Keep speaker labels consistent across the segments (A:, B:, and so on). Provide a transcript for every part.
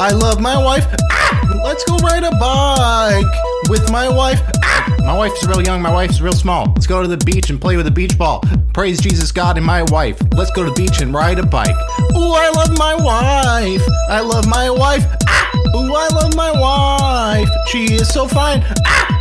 A: I love my wife. Ah! Let's go ride a bike with my wife. Ah! My wife's real young. My wife's real small. Let's go to the beach and play with a beach ball. Praise Jesus God and my wife. Let's go to the beach and ride a bike. Ooh, I love my wife. I love my wife. Ah! Ooh, I love my wife. She is so fine. Ah!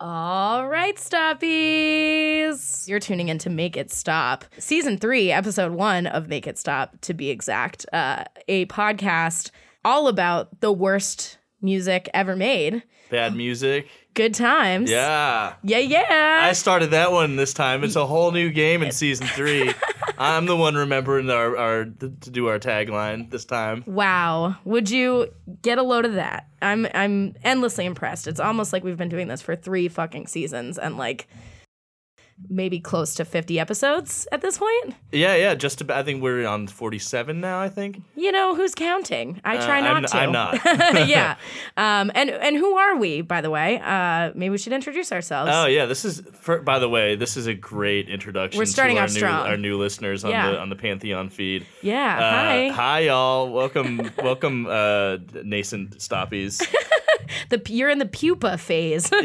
B: All right, stoppies. You're tuning in to Make It Stop, season three, episode one of Make It Stop, to be exact. Uh, a podcast all about the worst music ever made.
C: Bad music.
B: Good times.
C: Yeah.
B: Yeah, yeah.
C: I started that one this time. It's a whole new game in season three. I'm the one remembering our, our to do our tagline this time.
B: Wow. Would you get a load of that? I'm I'm endlessly impressed. It's almost like we've been doing this for three fucking seasons and like maybe close to 50 episodes at this point.
C: Yeah, yeah. Just about. I think we're on 47 now. I think.
B: You know, who's counting? I try
C: Uh,
B: not
C: I'm-
B: to.
C: I'm not.
B: yeah. Um, and and who are we, by the way? Uh, maybe we should introduce ourselves.
C: Oh yeah, this is. For, by the way, this is a great introduction.
B: We're starting
C: to our
B: off
C: new,
B: strong.
C: Our new listeners on
B: Yeah.
C: the on the Pantheon feed.
B: Yeah.
C: Uh,
B: hi.
C: Hi y'all. Welcome, welcome, uh, nascent stoppies.
B: The you're in the pupa phase of,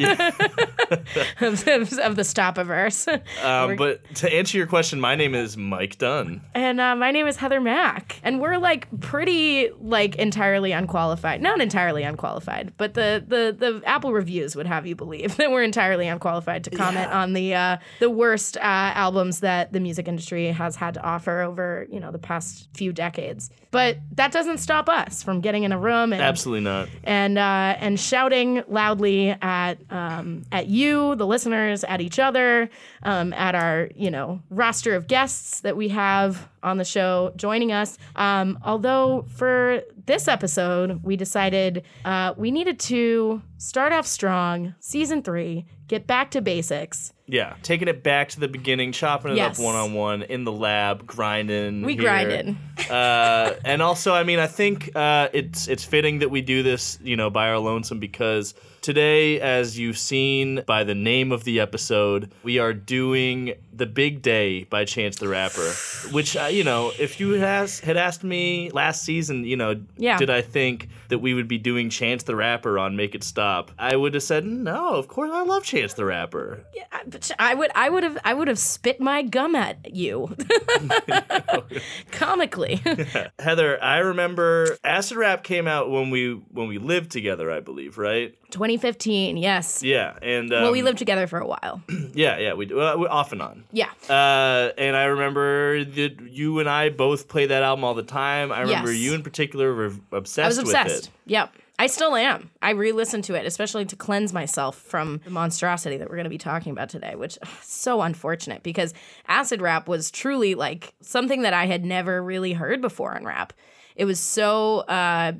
B: of, of the stopiverse.
C: Um, but to answer your question, my name is Mike Dunn.
B: And uh, my name is Heather Mack, and we're like pretty like entirely unqualified. Not entirely unqualified, but the the the Apple reviews would have you believe that we're entirely unqualified to comment on the uh, the worst uh, albums that the music industry has had to offer over you know the past few decades. But that doesn't stop us from getting in a room and
C: Absolutely not.
B: and uh, and shouting loudly at um, at you, the listeners, at each other, um, at our you know roster of guests that we have on the show joining us. Um, although for this episode, we decided uh, we needed to start off strong, season three, get back to basics.
C: Yeah, taking it back to the beginning, chopping it
B: Yes.
C: up one on one in the lab, grinding.
B: We
C: here.
B: grinded.
C: uh, and also, I mean, I think uh, it's it's fitting that we do this, you know, by our lonesome because today, as you've seen by the name of the episode, we are doing "The Big Day" by Chance the Rapper. Which, uh, you know, if you has, had asked me last season, you know,
B: Yeah.
C: did I think that we would be doing Chance the Rapper on Make It Stop? I would have said no. Of course, I love Chance the Rapper.
B: Yeah, but I would I would have I would have spit my gum at you comically.
C: Heather, I remember Acid Rap came out when we when we lived together, I believe, right?
B: 2015, yes.
C: Yeah, and um,
B: Well, we lived together for a while.
C: Yeah, yeah, we do uh, off and on.
B: Yeah.
C: Uh, and I remember that you and I both play that album all the time. I remember
B: Yes.
C: you in particular were obsessed,
B: I was
C: with
B: obsessed.
C: it.
B: Yep. I still am. I re-listened to it, especially to cleanse myself from the monstrosity that we're going to be talking about today, which ugh, is so unfortunate because acid rap was truly like something that I had never really heard before in rap. It was so uh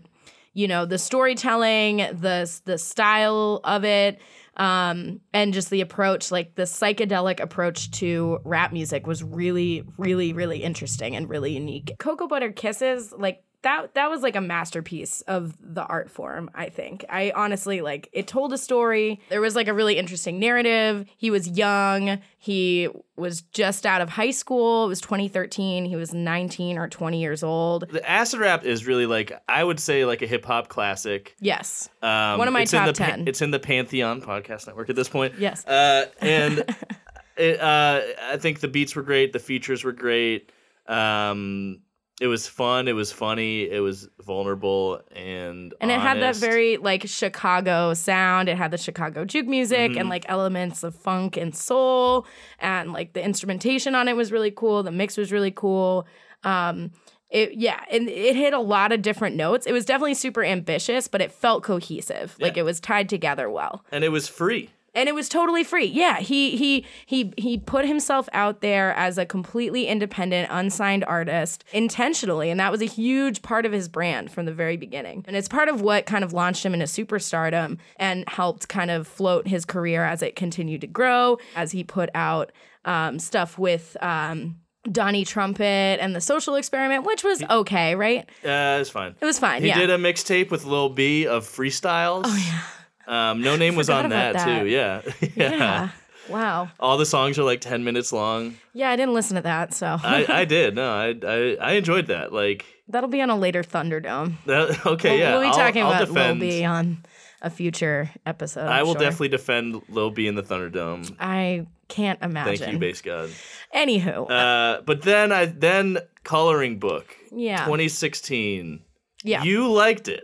B: you know, the storytelling, the the style of it, um, and just the approach, like the psychedelic approach to rap music was really, really, really interesting and really unique. Cocoa Butter Kisses, like that that was like a masterpiece of the art form i think i honestly like it told a story there was like a really interesting narrative he was young he was just out of high school it was 2013 he was 19 or 20 years old
C: The acid rap is really like I would say like a hip hop classic.
B: yes
C: Um,
B: One of my
C: it's in
B: top
C: the pa-
B: 10.
C: it's in the Pantheon podcast network at this point.
B: Yes.
C: Uh, and it, uh, I think the beats were great. The features were great. Um, it was fun. It was funny. It was vulnerable and
B: and it had that very like chicago sound it had the chicago juke music
C: Mm-hmm.
B: and like elements of funk and soul and like the instrumentation on it was really cool the mix was really cool um it yeah and it hit a lot of different notes it was definitely super ambitious but it felt cohesive like it was tied together well
C: and it was free.
B: And it was totally free. Yeah, he he he he put himself out there as a completely independent, unsigned artist intentionally, and that was a huge part of his brand from the very beginning. And it's part of what kind of launched him into superstardom and helped kind of float his career as it continued to grow, as he put out um, stuff with. Um, Donnie Trumpet and the Social Experiment, which was okay, right?
C: Uh, was fine.
B: It was fine.
C: He
B: yeah.
C: did a mixtape with Lil B of freestyles. Oh yeah. Um, Noname was on that,
B: that.
C: too. Yeah. yeah.
B: yeah. Wow.
C: All the songs are like ten minutes long.
B: Yeah, I didn't listen to that, so
C: I, I did. No, I, I I enjoyed that. Like
B: that'll be on a later Thunderdome.
C: that. Okay,
B: We'll,
C: yeah.
B: we'll be
C: I'll-
B: talking
C: I'll
B: about
C: defend,
B: Lil B on a future episode.
C: I
B: I'm
C: will
B: sure.
C: definitely defend Lil B in the Thunderdome.
B: I can't imagine.
C: Thank you, Base God.
B: Anywho,
C: Uh, but then I then coloring book.
B: Yeah.
C: 2016.
B: yeah.
C: You liked it.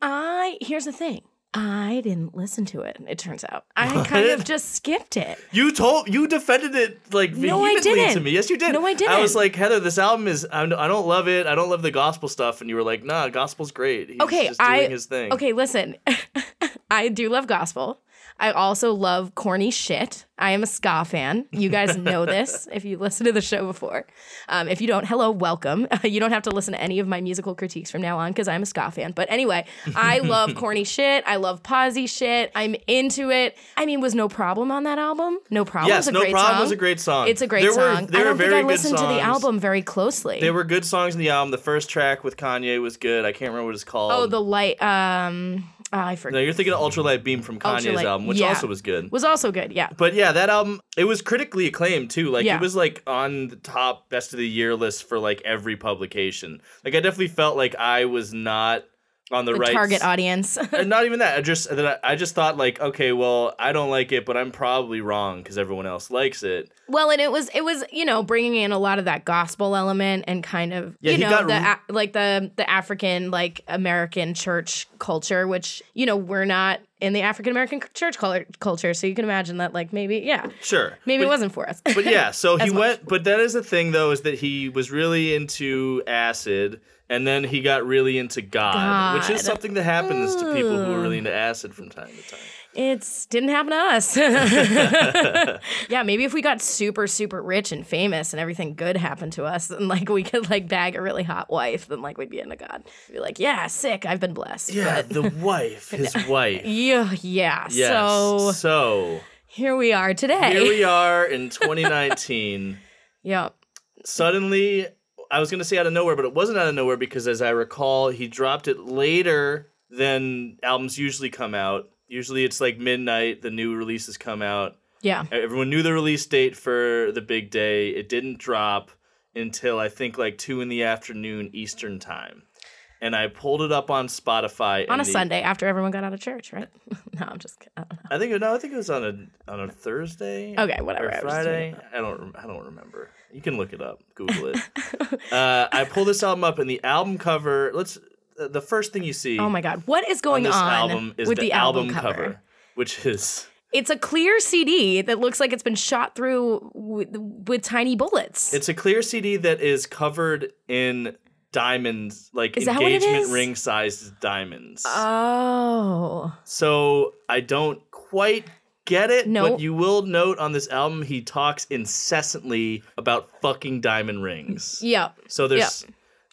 B: I here's the thing. I didn't listen to it. It turns out I kind of just skipped it.
C: You told you defended it like
B: No,
C: vehemently to me. Yes, you did.
B: No, I didn't.
C: I was like, Heather, this album is. I don't I don't love it. I don't love the gospel stuff. And you were like, Nah, gospel's great. He's
B: Okay,
C: just doing
B: I
C: his thing.
B: okay. Listen, I do love gospel. I also love corny shit. I am a ska fan. You guys know this if you listen to the show before. Um, if you don't, hello, welcome. you don't have to listen to any of my musical critiques from now on because I'm a ska fan. But anyway, I love corny shit. I love posy shit. I'm into it. I mean, was no problem on that album. No problem.
C: Yes,
B: was a
C: no
B: great
C: problem
B: song.
C: was a great song.
B: It's a great
C: There were-
B: song.
C: there
B: I don't think I listened to the album very closely.
C: There were good songs in the album. The first track with Kanye was good. I can't remember what it's called.
B: oh, the light. Um, oh, I forget.
C: no, you're thinking of Ultralight Beam from Kanye's
B: Ultralight-
C: album, which
B: yeah.
C: also was good.
B: was also good. Yeah.
C: But yeah, that album it was critically acclaimed too. Like
B: Yeah.
C: it was like on the top best of the year list for like every publication. Like I definitely felt like I was not on the,
B: The
C: right
B: target audience.
C: And not even that. I just that I, I just thought like, okay, well, I don't like it, but I'm probably wrong because everyone else likes it.
B: Well, and it was it was you know bringing in a lot of that gospel element and kind of
C: Yeah,
B: you know the
C: re-
B: a- like the the African like American church culture, which you know we're not in the African American church culture, so you can imagine that like maybe yeah
C: Sure,
B: maybe
C: but,
B: it wasn't for us.
C: But yeah, so he
B: much.
C: went. But that is the thing though, is that he was really into acid. And then he got really into God, which is something that happens to people who are really mm. into acid from time to time.
B: It's didn't happen to us. yeah, maybe if we got super super rich and famous and everything good happened to us, and like we could like bag a really hot wife, then like we'd be into God. Be like, yeah, sick. I've been blessed.
C: Yeah,
B: But-
C: the wife, his wife.
B: yeah, yeah.
C: Yes.
B: So
C: so
B: here we are today.
C: here we are in 2019.
B: Yeah.
C: Suddenly, I was gonna say out of nowhere, but it wasn't out of nowhere because, as I recall, he dropped it later than albums usually come out. Usually, it's like midnight. The new releases come out.
B: Yeah.
C: Everyone knew the release date for the big day. It didn't drop until I think like two in the afternoon Eastern time. And I pulled it up on Spotify
B: On a
C: the-
B: Sunday after everyone got out of church, right? no, I'm just kidding. I don't know.
C: I think no, I think it was on a on a Thursday.
B: Okay, whatever,
C: Or
B: I
C: Friday. I don't. I don't remember. You can look it up. Google it. uh, I pull this album up, and the album cover. Let's. Uh, the first thing you see.
B: Oh my God. What is
C: on
B: going
C: this
B: on
C: album is
B: with
C: the,
B: the,
C: album,
B: cover?
C: cover, which is
B: It's a clear CD that looks like it's been shot through with, with tiny bullets.
C: it's a clear CD that is covered in diamonds, like
B: Is that what it
C: engagement ring sized diamonds.
B: oh.
C: so I don't quite get it,
B: Nope.
C: but you will note on this album he talks incessantly about fucking diamond rings.
B: Yep.
C: So there's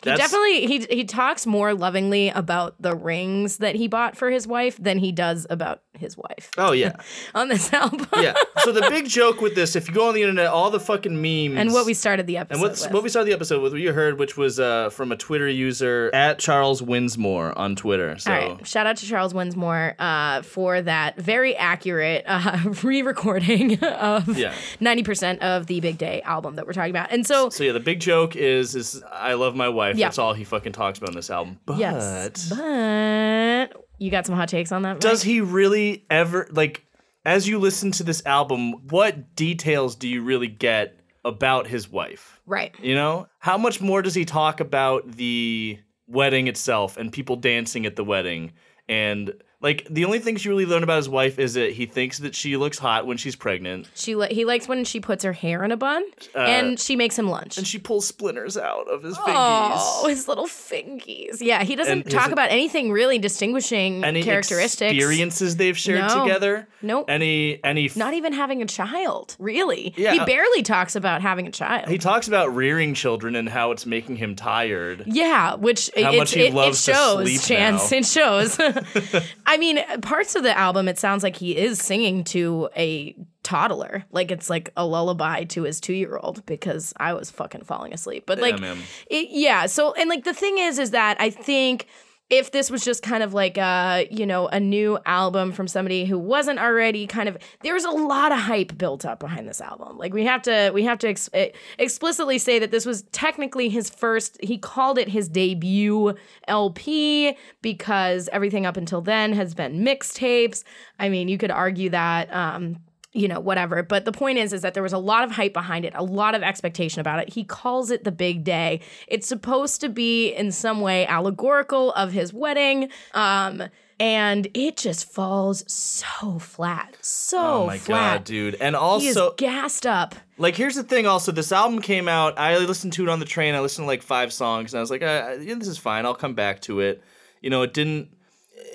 B: He definitely he he talks more lovingly about the rings that he bought for his wife than he does about his wife
C: Oh yeah,
B: on this album.
C: yeah. So the big joke with this, if you go on the internet, all the fucking memes
B: and what we started the episode
C: and what's,
B: with.
C: what we started the episode with, what you heard, which was uh, from a Twitter user at Charles Winsmore on Twitter. So
B: All right. Shout out to Charles Winsmore uh, for that very accurate uh, re-recording of
C: Yeah.
B: ninety percent of the Big Day album that we're talking about. And so,
C: So yeah, the big joke is is I love my wife.
B: Yeah.
C: That's all he fucking talks about in this album. But
B: yes, but you got some hot takes on that.
C: does he really ever like as you listen to this album, what details do you really get about his wife?
B: right?
C: You know? How much more does he talk about the wedding itself and people dancing at the wedding and like the only things you really learn about his wife is that he thinks that she looks hot when she's pregnant
B: She li- he likes when she puts her hair in a bun, and she makes him lunch.
C: Uh, and she pulls splinters out of his fingies.
B: Oh, his little fingies. Yeah, he doesn't
C: And his-
B: talk about anything really distinguishing
C: Any
B: characteristics.
C: experiences they've shared
B: No.
C: together?
B: Nope.
C: Any any f-
B: Not even having a child, really.
C: Yeah.
B: He barely talks about having a child.
C: He talks about rearing children and how it's making him tired.
B: Yeah, which
C: How
B: it,
C: much he
B: it,
C: loves
B: it
C: to sleep
B: Chance.
C: now.
B: It shows. I mean, parts of the album, it sounds like he is singing to a toddler. Like it's like a lullaby to his two year old because I was fucking falling asleep. But like,
C: man.
B: it, yeah. So, and like the thing is, is that I think if this was just kind of like a you know a new album from somebody who wasn't already kind of there's a lot of hype built up behind this album. Like we have to we have to ex- eh, explicitly say that this was technically his first he called it his debut lp because everything up until then has been mixtapes. I mean you could argue that um you know whatever but the point is is that there was a lot of hype behind it a lot of expectation about it he calls it the big day it's supposed to be in some way allegorical of his wedding um and it just falls so flat so
C: Oh my
B: flat
C: god, dude. And also
B: gassed up
C: like here's the thing also this album came out I listened to it on the train. I listened to like 5 songs and I was like, uh, yeah, this is fine. I'll come back to it. You know, it didn't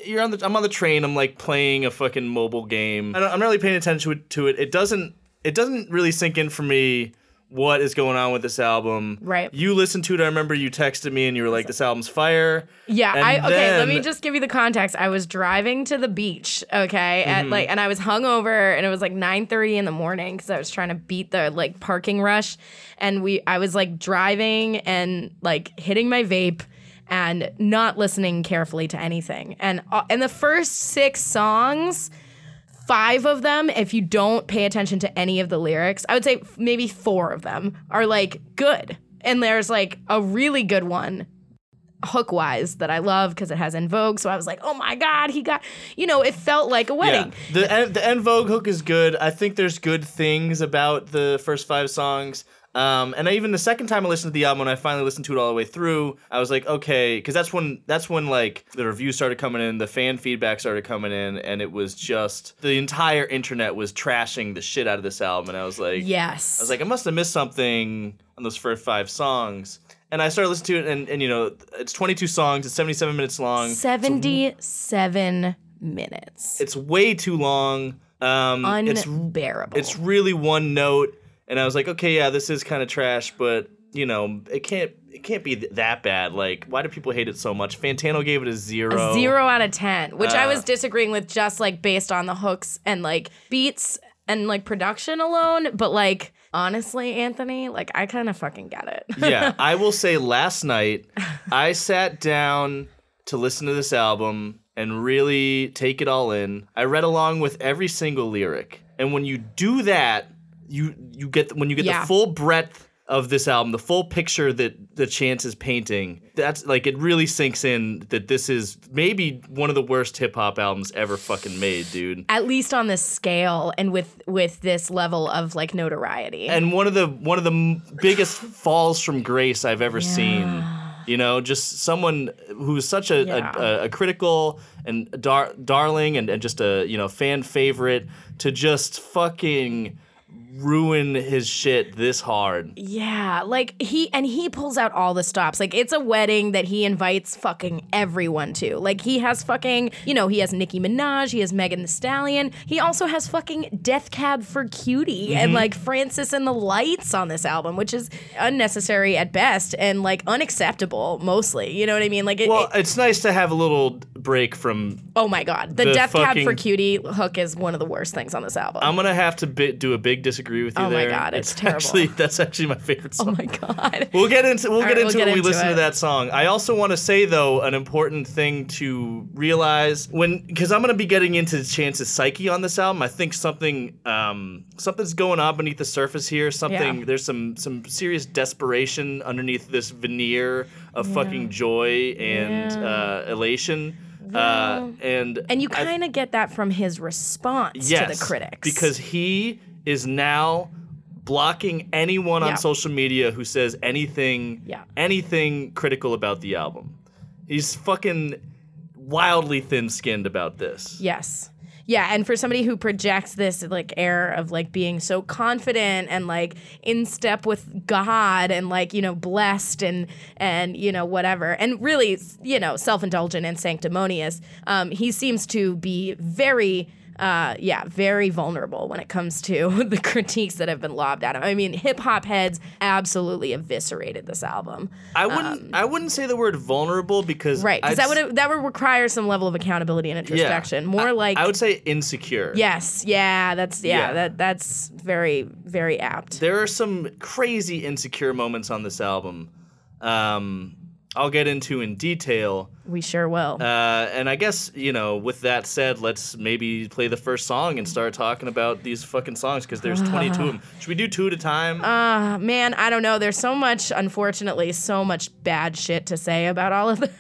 C: you're on the I'm on the train. I'm like playing a fucking mobile game. I don't, I'm not really paying attention to it, it. It doesn't it doesn't really sink in for me what is going on with this album.
B: Right.
C: You listened to it. I remember you texted me and you were like, "This album's fire."
B: Yeah,
C: And
B: I okay, let me just give you the context. I was driving to the beach, okay,
C: Mm-hmm.
B: at like and I was hungover and it was like 9:30 in the morning cuz I was trying to beat the like parking rush and we I was like driving and like hitting my vape and not listening carefully to anything. And uh, and the first 6 songs five of them, if you don't pay attention to any of the lyrics, I would say maybe four of them are like good. And there's like a really good one hook wise that I love because it has En Vogue. So I was like, oh my God, he got, you know, it felt like a wedding.
C: Yeah. The the En Vogue hook is good. I think there's good things about the first five songs. Um, and I, even the second time I listened to the album, when I finally listened to it all the way through, I was like, okay, because that's when that's when like the reviews started coming in, the fan feedback started coming in, and it was just the entire internet was trashing the shit out of this album, and I was like,
B: Yes.
C: I was like, I must have missed something on those first five songs. And I started listening to it, and, and you know, it's 22 songs, it's 77 minutes long.
B: 77 minutes.
C: It's way too long. Um, it's
B: Unbearable.
C: it's really one note, and I was like, okay, yeah, this is kind of trash, but you know, it can't it can't be th- that bad. Like, why do people hate it so much? Fantano gave it a zero.
B: a zero out of 10, which I
C: Uh,
B: was disagreeing with just like based on the hooks and like beats and like production alone. But like, honestly, Anthony, like I kind of fucking get it.
C: yeah, I will say last night I sat down to listen to this album and really take it all in. I read along with every single lyric. And when you do that, you you get when you get
B: Yeah.
C: the full breadth of this album, the full picture that the Chance is painting. That's like it really sinks in that this is maybe one of the worst hip hop albums ever fucking made, dude.
B: At least on this scale and with with this level of like notoriety.
C: and one of the one of the biggest falls from grace I've ever seen. You know, just someone who's such a,
B: Yeah.
C: a, a critical and dar- darling and, and just a you know fan favorite to just fucking ruin his shit this hard.
B: Yeah, like he and he pulls out all the stops. Like it's a wedding that he invites fucking everyone to. Like he has fucking, you know, he has Nicki Minaj, he has Megan Thee Stallion. He also has fucking Death Cab for Cutie and mm-hmm. like Francis and the Lights on this album, which is unnecessary at best and like unacceptable mostly. You know what I mean? Like it,
C: Well,
B: it-
C: it's nice to have a little break from.
B: oh my god, the,
C: the
B: Death Cab for Cutie hook is one of the worst things on this album.
C: I'm gonna have to bi- do a big disagree with you
B: Oh my. God, it's terrible.
C: Actually, that's actually my favorite song.
B: oh my god.
C: We'll get into we'll
B: All
C: get
B: right,
C: into
B: we'll
C: it when
B: get
C: we
B: into
C: listen
B: it.
C: to that song. I also want to say though an important thing to realize when because I'm gonna be getting into Chance's psyche on this album. I think something um, something's going on beneath the surface here. Something
B: Yeah.
C: there's some some serious desperation underneath this veneer of fucking joy and uh, elation. Uh, and
B: And you kind of get that from his response to the critics.
C: because he is now blocking anyone
B: Yeah.
C: on social media who says anything
B: Yeah.
C: anything critical about the album. He's fucking wildly thin-skinned about this.
B: Yes. Yeah, and for somebody who projects this like air of like being so confident and like in step with God and like you know blessed and and you know whatever and really you know self-indulgent and sanctimonious, um, he seems to be very uh, yeah, very vulnerable when it comes to the critiques that have been lobbed at him. I mean, hip hop heads absolutely eviscerated this album.
C: I wouldn't I wouldn't say the word vulnerable because
B: Um, Right, because that would that would require some level of accountability and
C: yeah.
B: introspection. More
C: I-
B: like
C: I would say insecure.
B: Yes, yeah, that's yeah,
C: Yeah.
B: that that's very very apt.
C: There are some crazy insecure moments on this album. Um, I'll get into in detail.
B: We sure will.
C: Uh, and I guess, you know, with that said, let's maybe play the first song and start talking about these fucking songs because there's 22 of them. Should we do two at a time?
B: Uh, man, I don't know. There's so much, unfortunately, so much bad shit to say about all of them.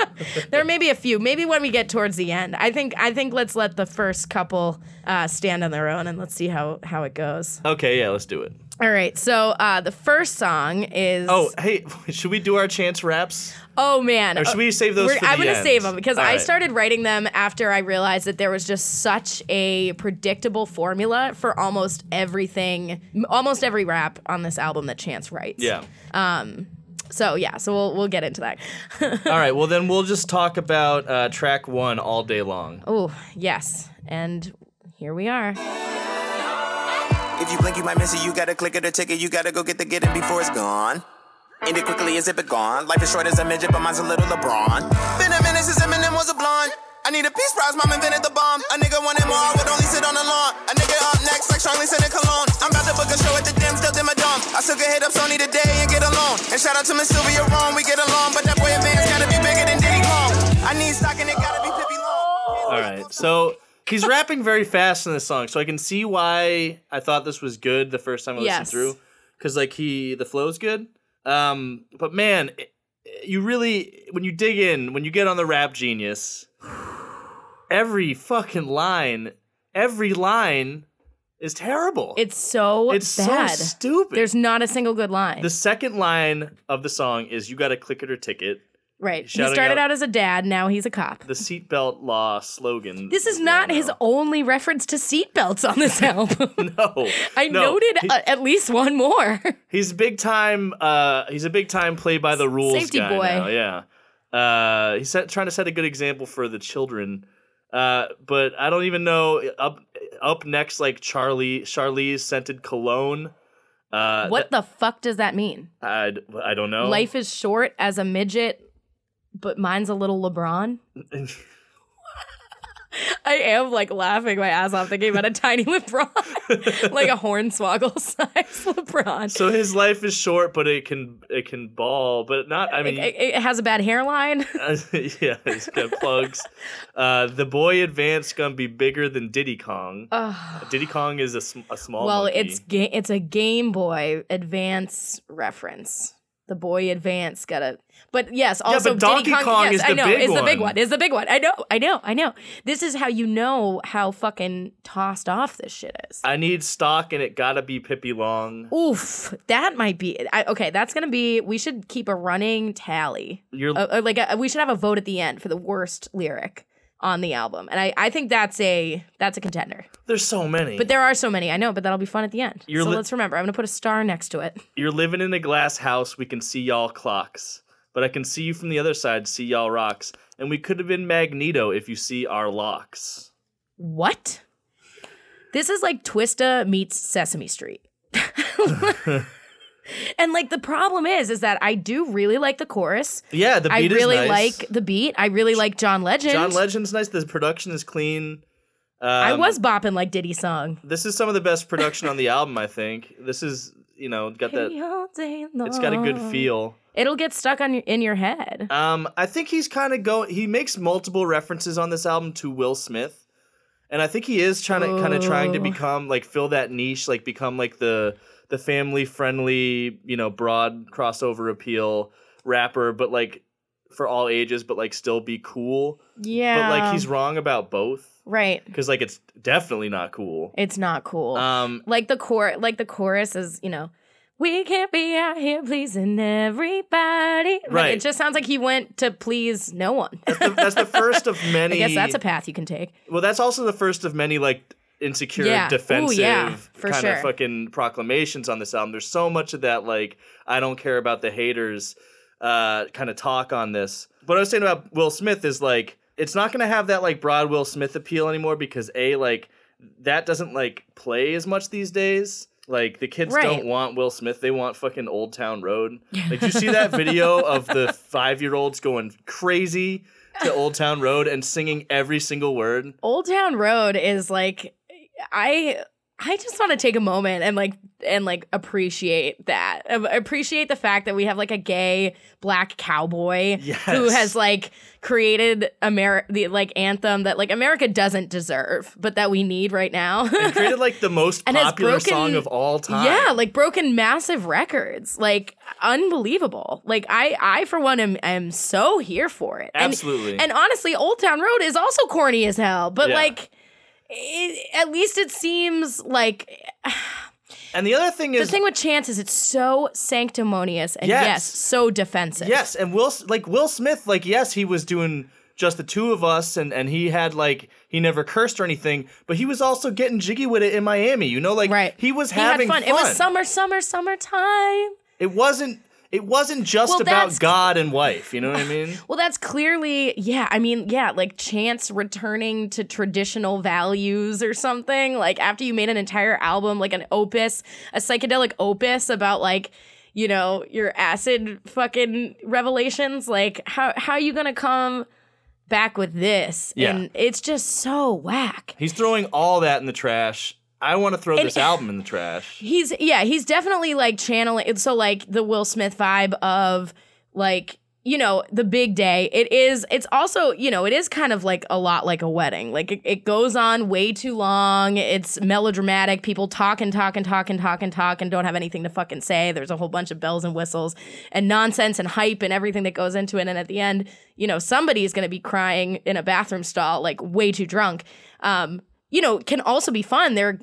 B: there may be a few. Maybe when we get towards the end. I think I think let's let the first couple uh, stand on their own and let's see how how it goes.
C: okay, yeah, let's do it.
B: All right. So uh, the first song is
C: Oh, hey, should we do our chance raps?
B: Oh man!
C: Or should we save those
B: I'm gonna
C: end?
B: save them because
C: All
B: I
C: right.
B: started writing them after I realized that there was just such a predictable formula for almost everything, almost every rap on this album that Chance writes.
C: Yeah. Um.
B: So yeah, so we'll we'll get into that.
C: All right, well, then we'll just talk about uh, track one all day long.
B: oh yes, and here we are.
D: If you blink, you might miss it. You gotta click it or ticket. You gotta go get the get it before it's gone. End it quickly as it gone. Life is short as a midget, but mine's a little LeBron. Been a minute since Eminem was a blonde. I need a peace prize, mom invented the bomb. A nigga wanted more, I would only sit on the lawn. A nigga up next, like Charlie in Cologne. I'm about to book a show at the Dim, still dim a dumb. I still can hit up Sony today and get alone. And shout out to Miss Sylvia Rhone, we get along. But that boy advance gotta be bigger than Diddy Kong. I need stock and it gotta be Pippi Long.
C: All right, so he's rapping very fast in this song, so I can see why I thought this was good the first time I listened
B: Yes.
C: through, because like he the flow's good. Um, but man, it- you really when you dig in, when you get on the rap genius, every fucking line, every line is terrible.
B: It's so
C: it's
B: bad.
C: so stupid.
B: There's not a single good line.
C: the second line of the song is "You got to click it or ticket."
B: Right. He started
C: out-
B: out as a dad. Now he's a cop.
C: The seatbelt law slogan.
B: This is not his only reference to seatbelts on this album.
C: No,
B: I
C: no.
B: noted
C: He-
B: uh, at least one more.
C: He's big time. Uh, he's a big time play by the rules
B: Safety
C: guy
B: boy.
C: now. Yeah. Uh, he's set, trying to set a good example for the children. Uh, but I don't even know. Up up next, like Charlie Charlie's scented cologne. Uh,
B: what the fuck does that mean?
C: I, I don't know.
B: Life is short as a midget, but mine's a little LeBron. I am like laughing my ass off thinking about a tiny LeBron, like a hornswoggle size LeBron.
C: so his life is short, but it can it can ball, but not. I mean,
B: it, it has a bad hairline.
C: yeah, he's got plugs. Uh, the boy advance gonna be bigger than Diddy Kong. Diddy Kong is a, sm- a small.
B: well,
C: monkey.
B: it's ga- it's a Game Boy Advance reference. The Boy Advance got a, but yes, also
C: but Donkey
B: Kong,
C: Kong
B: yes,
C: is
B: I
C: the
B: know,
C: big
B: is the big
C: one.
B: Is the big one. I know, I know, I know. This is how you know how fucking tossed off this shit is.
C: I need stock, and it gotta be Pippi Long.
B: Oof, that might be I, okay. That's gonna be. We should keep a running tally.
C: You're
B: Uh, uh, like uh we should have a vote at the end for the worst lyric on the album. And I, I think that's a that's a contender.
C: There's so many.
B: But there are so many. I know, but that'll be fun at the end.
C: You're
B: so
C: li-
B: let's remember. I'm gonna put a star next to it.
C: You're living in a glass house. We can see y'all clocks. But I can see you from the other side, see y'all rocks. And we could have been Magneto if you see our locks.
B: What? This is like Twista meets Sesame Street. and like the problem is, is that I do really like the chorus.
C: Yeah, the
B: I
C: beat
B: really
C: is nice.
B: like the beat. I really like John Legend.
C: John Legend's nice. The production is clean. Um,
B: I was bopping like Diddy song.
C: This is some of the best production on the album, I think. This is, you know, got that. It's got a good feel.
B: It'll get stuck on your, in your head.
C: Um, I think he's kind of going. He makes multiple references on this album to Will Smith, and I think he is trying to kind of trying to
B: Oh.
C: become like fill that niche, like become like the the family friendly, you know, broad crossover appeal rapper, but like for all ages, but like still be cool.
B: Yeah.
C: But like he's wrong about both
B: right.
C: because like it's definitely not cool.
B: It's not cool.
C: Um,
B: like the core, like the chorus is, you know, we can't be out here pleasing everybody. Like,
C: Right.
B: it just sounds like he went to please no one.
C: that's the, that's the first of many.
B: I guess that's a path you can take.
C: Well, that's also the first of many like insecure,
B: Yeah. Ooh,
C: defensive
B: yeah, for
C: kind
B: sure.
C: of fucking proclamations on this album. There's so much of that like I don't care about the haters uh kind of talk on this. What I was saying about Will Smith is like it's not going to have that like broad Will Smith appeal anymore because a like that doesn't like play as much these days. Like the kids
B: Right.
C: don't want Will Smith; they want fucking Old Town Road. Like, you see that video of the five-year-olds going crazy to Old Town Road and singing every single word?
B: Old Town Road is like I I just want to take a moment and like and like appreciate that. Appreciate the fact that we have like a gay black cowboy who has like created America the like anthem that like America doesn't deserve, but that we need right now.
C: and created like the most
B: And
C: popular
B: broken-
C: song of all time.
B: Yeah, like broken massive records. Like unbelievable. Like I I for one am am so here for it. And-
C: Absolutely.
B: And, honestly, Old Town Road is also corny as hell, but
C: Yeah.
B: like it, at least it seems like
C: and the other thing is the
B: thing with Chance is it's so sanctimonious and
C: Yes.
B: yes, so defensive.
C: yes, and Will like Will Smith, like yes, he was doing just the two of us, and and he had like he never cursed or anything, but he was also getting jiggy with it in Miami. You know, like
B: Right.
C: he was
B: He had
C: having
B: fun. It was summer, summer, summertime.
C: It wasn't. It wasn't just
B: Well,
C: about God and wife. You know what I mean?
B: Well, that's clearly, yeah. I mean, yeah, like Chance returning to traditional values or something. Like after you made an entire album, like an opus, a psychedelic opus about like, you know, your acid fucking revelations. Like, how how are you gonna come back with this?
C: Yeah.
B: And it's just so whack.
C: He's throwing all that in the trash. I want to throw
B: And-
C: this album in the trash.
B: He's yeah, he's definitely like channeling so like the Will Smith vibe of like you know the big day. It is it's also you know it is kind of like a lot like a wedding. Like it, it goes on way too long. It's melodramatic. People talk and talk and talk and talk and talk and don't have anything to fucking say. There's a whole bunch of bells and whistles and nonsense and hype and everything that goes into it. And at the end you know somebody is going to be crying in a bathroom stall like way too drunk. Um you know, can also be fun. There,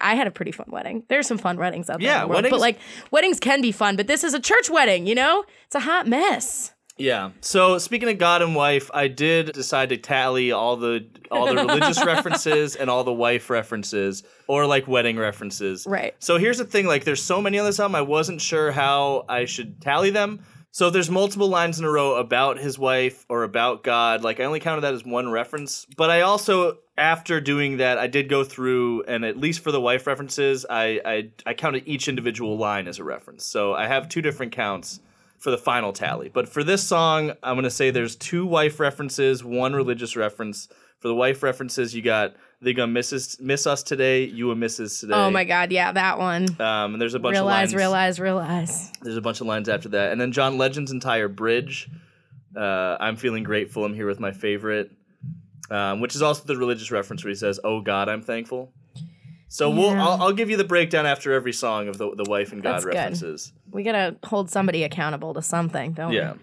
B: I- had a pretty fun wedding. There's some fun weddings out there,
C: Yeah,
B: the world,
C: weddings-
B: but like weddings can be fun. But this is a church wedding, you know. It's a hot mess.
C: Yeah. So speaking of God and wife, I did decide to tally all the all the religious references and all the wife references or like wedding references.
B: Right.
C: So here's the thing, like there's so many on this album, I wasn't sure how I should tally them. So there's multiple lines in a row about his wife or about God. Like I only counted that as one reference. But I also after doing that, I did go through and at least for the wife references, I I, I counted each individual line as a reference. So I have two different counts for the final tally. But for this song, I'm gonna say there's two wife references, one religious reference. For the wife references, you got they gonna miss us, miss us today, you a misses today.
B: Oh my god, yeah, that one.
C: Um, and there's a bunch
B: realize,
C: of lines.
B: realize, realize.
C: There's a bunch of lines after that, and then John Legend's entire bridge. Uh, I'm feeling grateful. I'm here with my favorite, um, which is also the religious reference where he says, "Oh God, I'm thankful." So we'll I'll, I'll give you the breakdown after every song of the the wife and God
B: That's good.
C: references.
B: We gotta hold somebody accountable to something, don't we?
C: Yeah.
B: we?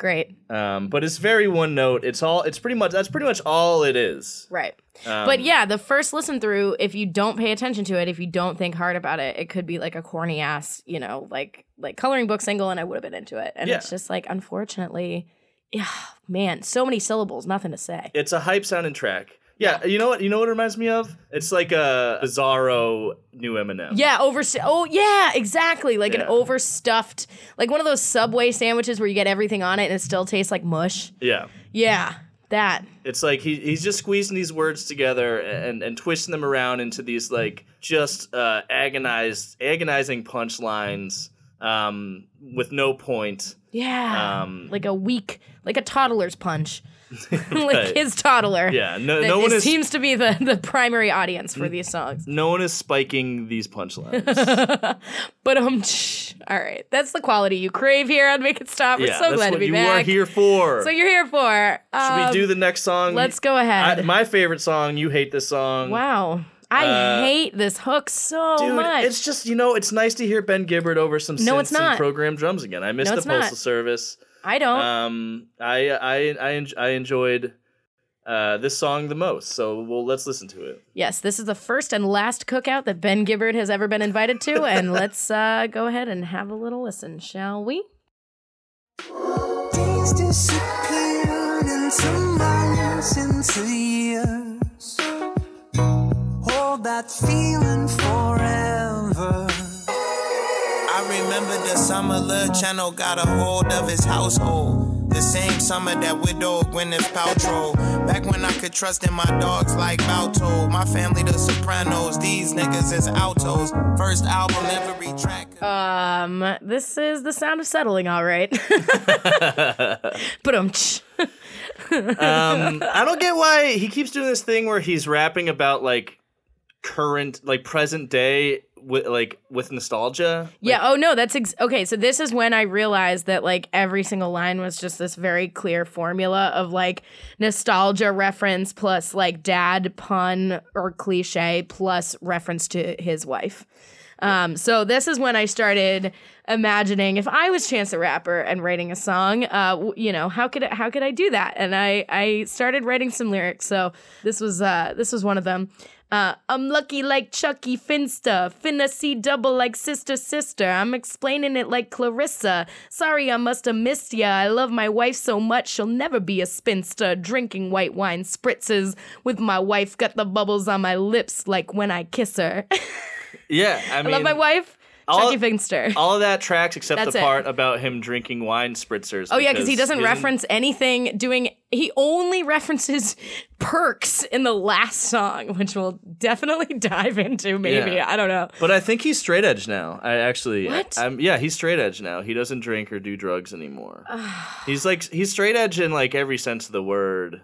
B: Great.
C: Um, but it's very one note. It's all. It's pretty much. That's pretty much all it is.
B: Right.
C: Um,
B: but yeah, the first listen through, if you don't pay attention to it, if you don't think hard about it, it could be like a corny ass, you know, like like coloring book single, and I would have been into it. And
C: Yeah.
B: it's just like, unfortunately, yeah, man, so many syllables, nothing to say.
C: It's a hype sounding track. Yeah, you know what? You know what it reminds me of? It's like a bizarro new Eminem.
B: Yeah, over. Oh, yeah, exactly. Like an overstuffed, like one of those Subway sandwiches where you get everything on it and it still tastes like mush.
C: Yeah.
B: Yeah, that.
C: It's like he, he's just squeezing these words together and, and twisting them around into these like just uh, agonized agonizing punchlines um, with no point.
B: Yeah,
C: Um,
B: like a weak, like a toddler's punch. like
C: Right.
B: his toddler.
C: Yeah, no, no one
B: is- seems to be the, the primary audience for these songs.
C: no one is spiking these punchlines.
B: But um, all right, that's the quality you crave here on Make It Stop. We're
C: yeah,
B: so glad to
C: what
B: be
C: you
B: back.
C: are here for.
B: So you're here for.
C: Should
B: Um,
C: we do the next song?
B: let's go ahead.
C: I, my favorite song. You hate this song.
B: Wow, I
C: Uh,
B: hate this hook so
C: Dude,
B: much.
C: it's just you know, it's nice to hear Ben Gibbard over some
B: No,
C: synths
B: it's not.
C: and program drums again. I miss
B: No,
C: the postal
B: not.
C: service.
B: I don't.
C: Um, I I I, en- I enjoyed uh, this song the most. So well, let's listen to it.
B: Yes, this is the first and last cookout that Ben Gibbard has ever been invited to, and let's uh, go ahead and have a little listen, shall we?
E: Days disappeared into months, into years. Hold that feeling forever.
D: Summer Lil Chano got a hold of his household. The same summer that widowed Gwyneth Paltrow. Back when I could trust in my dogs like Balto. My family, the Sopranos. These niggas is altos. First album, every track.
B: Um, this is the sound of settling, all right. but um,
C: Um, I don't get why he keeps doing this thing where he's rapping about like current, like present day, with like with nostalgia.
B: yeah. Oh no, that's ex- okay. So this is when I realized that like every single line was just this very clear formula of like nostalgia reference plus like dad pun or cliche plus reference to his wife. Um, so this is when I started imagining if I was Chance the Rapper and writing a song, uh, w- you know, how could I, how could I do that? And I I started writing some lyrics. So this was uh this was one of them. Uh, I'm lucky like Chucky Finsta, finna see double like sister sister. I'm explaining it like Clarissa. Sorry, I must have missed ya. I love my wife so much, she'll never be a spinster. Drinking white wine spritzes with my wife, got the bubbles on my lips like when I kiss her.
C: Yeah, I mean, I
B: love my wife,
C: all-
B: Chucky Finster.
C: all of that tracks except
B: That's
C: the
B: it.
C: part about him drinking wine spritzers.
B: Oh yeah, because he doesn't reference anything doing. He only references perks in the last song, which we'll definitely dive into. Maybe
C: Yeah.
B: I don't know.
C: But I think he's straight edge now. I actually,
B: What?
C: I'm, yeah, he's straight edge now. He doesn't drink or do drugs anymore. he's like he's straight edge in like every sense of the word,